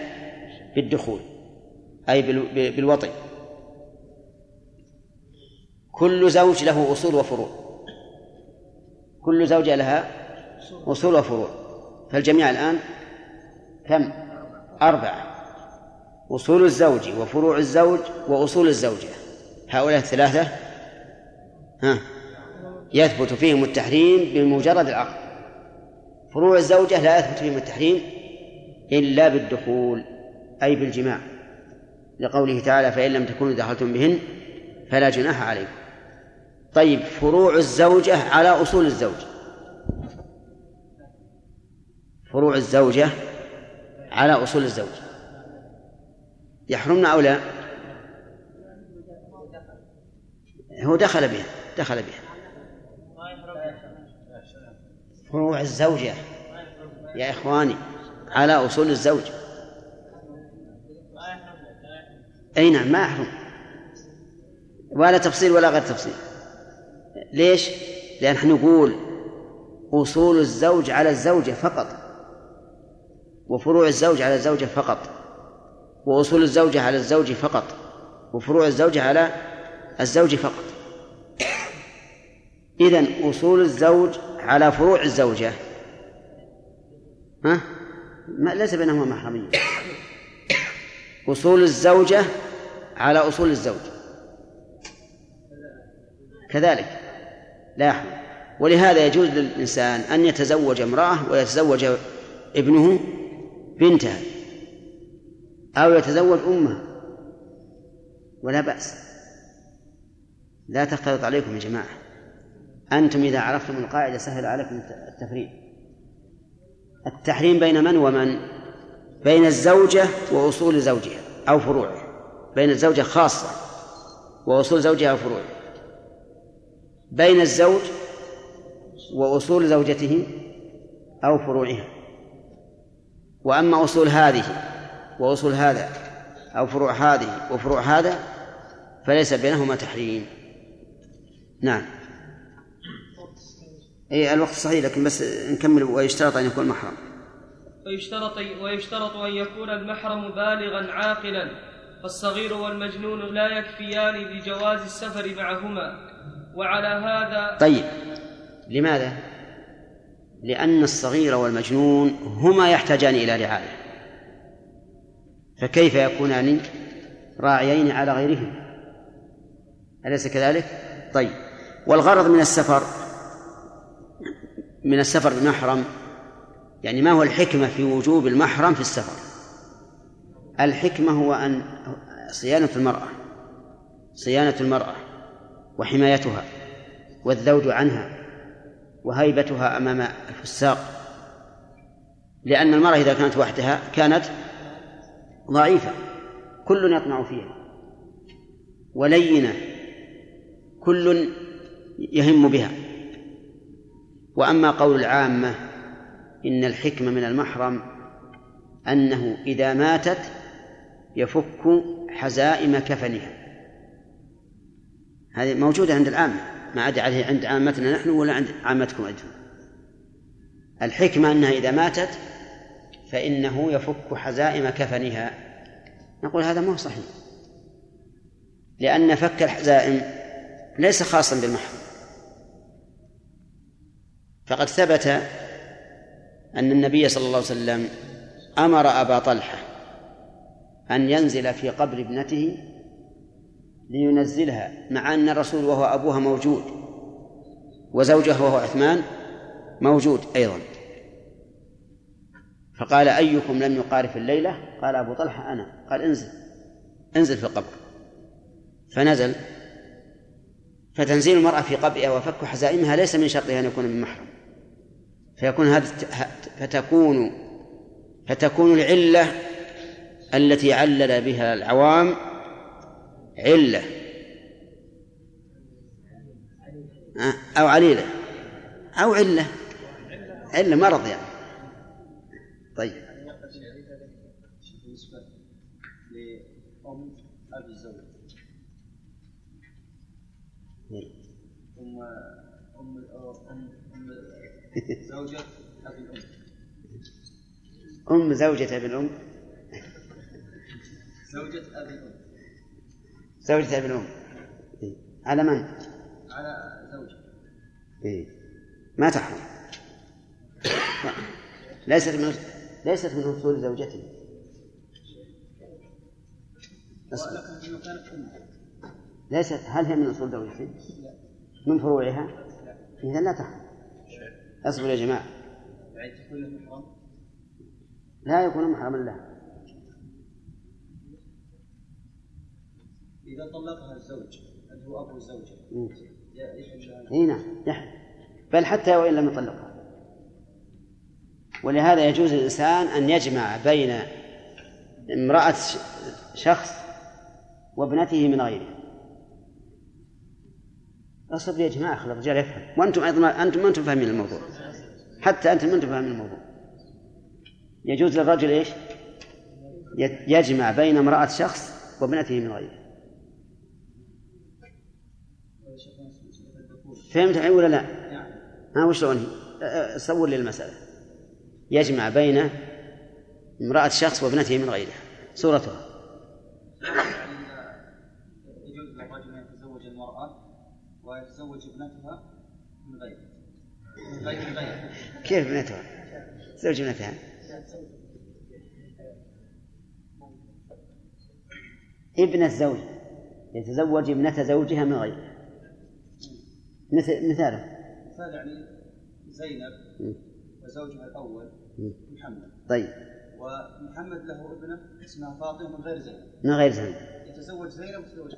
Speaker 2: بالدخول أي بالوطي كل زوج له أصول وفروع. كل زوجة لها أصول وفروع. فالجميع الآن كم؟ أربعة. أصول الزوج وفروع الزوج وأصول الزوجة. هؤلاء الثلاثة ها يثبت فيهم التحريم بمجرد العقد. فروع الزوجة لا يثبت فيهم التحريم إلا بالدخول أي بالجماع. لقوله تعالى فإن لم تكونوا دخلتم بهن فلا جناح عليكم. طيب فروع الزوجة على أصول الزوج. فروع الزوجة على أصول الزوج. يحرمنا أو لا؟ هو دخل بها دخل بها. فروع الزوجة يا إخواني على أصول الزوج. أي نعم ما يحرم ولا تفصيل ولا غير تفصيل. ليش؟ لأن نحن نقول أصول الزوج على الزوجة فقط. وفروع الزوج على الزوجة فقط. وأصول الزوجة على الزوج فقط. وفروع الزوجة على الزوج فقط. إذن أصول الزوج على فروع الزوجة. ها؟ ما ليس بينهما محرمية. أصول الزوجة على أصول الزوج. كذلك. لا يحرم ولهذا يجوز للإنسان أن يتزوج امرأة ويتزوج ابنه بنتها أو يتزوج أمها. ولا بأس. لا تختلط عليكم يا جماعة. أنتم إذا عرفتم القاعدة سهل عليكم التفريق. التحريم بين من ومن؟ بين الزوجة وأصول زوجها أو فروعه بين الزوجة خاصة وأصول زوجها أو فروعه بين الزوج وأصول زوجته أو فروعها. وأما أصول هذه وأصول هذا أو فروع هذه وفروع هذا فليس بينهما تحريم. نعم. أي الوقت صحيح لكن بس نكمل ويشترط أن يكون محرم.
Speaker 1: ويشترط ويشترط أن يكون المحرم بالغا عاقلا فالصغير والمجنون لا يكفيان لجواز السفر معهما. وعلى هذا
Speaker 2: طيب لماذا؟ لأن الصغير والمجنون هما يحتاجان إلى رعاية فكيف يكونان راعيين على غيرهم أليس كذلك؟ طيب والغرض من السفر من السفر بمحرم يعني ما هو الحكمة في وجوب المحرم في السفر الحكمة هو أن صيانة المرأة صيانة المرأة وحمايتها والذود عنها وهيبتها أمام الفساق لأن المرأة إذا كانت وحدها كانت ضعيفة كل يطمع فيها ولينة كل يهم بها. وأما قول العامة إن الحكمة من المحرم أنه إذا ماتت يفك حزائم كفنها. هذه موجودة عند العامة ما عدا عليه عند عامتنا نحن ولا عند عامتكم أنتم. الحكمة أنها إذا ماتت فإنه يفك حزائم كفنها. نقول هذا ما هو صحيح. لأن فك الحزائم ليس خاصا بالمحرم. فقد ثبت أن النبي صلى الله عليه وسلم أمر أبا طلحة أن ينزل في قبر ابنته لينزلها مع أن الرسول وهو أبوها موجود وزوجها وهو عثمان موجود أيضا. فقال أيكم لم يقارف الليلة؟ قال أبو طلحة أنا. قال انزل. انزل في القبر. فنزل. فتنزيل المرأة في قبرها وفك حزائمها ليس من شرطها أن يكون من محرم. فيكون هذا فتكون فتكون العلة التي علل بها العوام علة. أو عليلة. أو علة. علة مرض يعني. طيب.
Speaker 6: لأم أبي الزوج أم أم أم أم زوجة أبي الأم
Speaker 2: أم زوجة أبي الأم.
Speaker 6: زوجة أبي الأم.
Speaker 2: زوجة أبي الأم إيه. على من؟
Speaker 6: على زوجة
Speaker 2: إيه. ما تحرم ليست من ليست من أصول زوجته أصبر.
Speaker 6: أم
Speaker 2: ليست هل هي من أصول زوجته؟ من فروعها؟ إذا لا تحرم اصبروا يا جماعة لا يكون محرما لها
Speaker 6: إذا طلقها الزوج اللي هو أبو الزوجة. يحل
Speaker 2: إي نعم يحرم بل حتى وإن لم يطلقها. ولهذا يجوز للانسان أن يجمع بين امرأة ش- شخص وابنته من غيره. اصبر يا جماعة خلي الرجال يفهم. وأنتم أيضا ما- أنتم ما أنتم فاهمين الموضوع. حتى أنتم ما أنتم فاهمين الموضوع. يجوز للرجل إيش؟ ي- يجمع بين امرأة شخص وابنته من غيره. فهمت الحين ولا لا؟ ها وشلون هي؟ صور لي المسألة يجمع بين امرأة شخص وابنته من غيره. صورتها.
Speaker 6: يجوز للرجل أن يتزوج المرأة ويتزوج ابنتها من غيره من غير من غيره
Speaker 2: كيف ابنتها؟ زوج ابنتها. ابن الزوج. يتزوج ابنة زوجها من غيره. مثل مثاله.
Speaker 6: مثال يعني زينب. وزوجها الأول. محمد.
Speaker 2: طيب.
Speaker 6: ومحمد له ابنة اسمها فاطمة من غير زينب.
Speaker 2: من غير زوج
Speaker 6: يتزوج زينب ويتزوج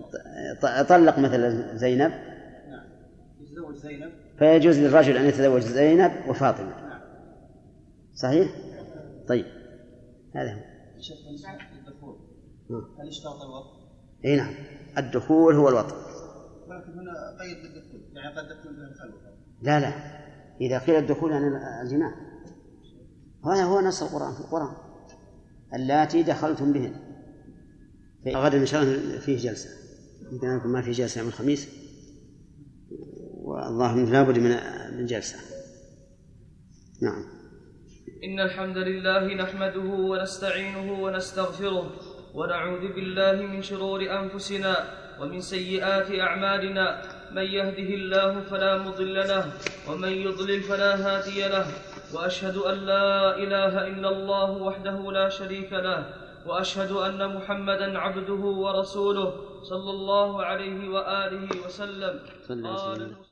Speaker 6: فاطمة.
Speaker 2: طلق مثلا زينب.
Speaker 6: نعم. يتزوج زينب.
Speaker 2: فيجوز للرجل أن يتزوج زينب وفاطمة.
Speaker 6: نعم.
Speaker 2: صحيح؟ طيب. هذا هو.
Speaker 6: للدخول
Speaker 2: نعم.
Speaker 6: هل اشترط الوقت؟
Speaker 2: اي نعم. الدخول هو الوطن
Speaker 6: ولكن هنا قيد بالدخول يعني قد تكون
Speaker 2: لا لا. إذا قيل الدخول يعني الجماع هذا هو نص القرآن. في القرآن. اللاتي دخلتم بهن. غدا إن شاء الله فيه جلسة. يمكن يكون ما في جلسة يوم الخميس والله لابد من من جلسة. نعم.
Speaker 1: إن الحمد لله نحمده ونستعينه ونستغفره ونعوذ بالله من شرور أنفسنا ومن سيئات أعمالنا من يهده الله فلا مضل له ومن يضلل فلا هادي له وأشهد أن لا إله إلا الله وحده لا شريك له وأشهد أن محمدا عبده ورسوله صلى الله عليه وآله وسلم. قال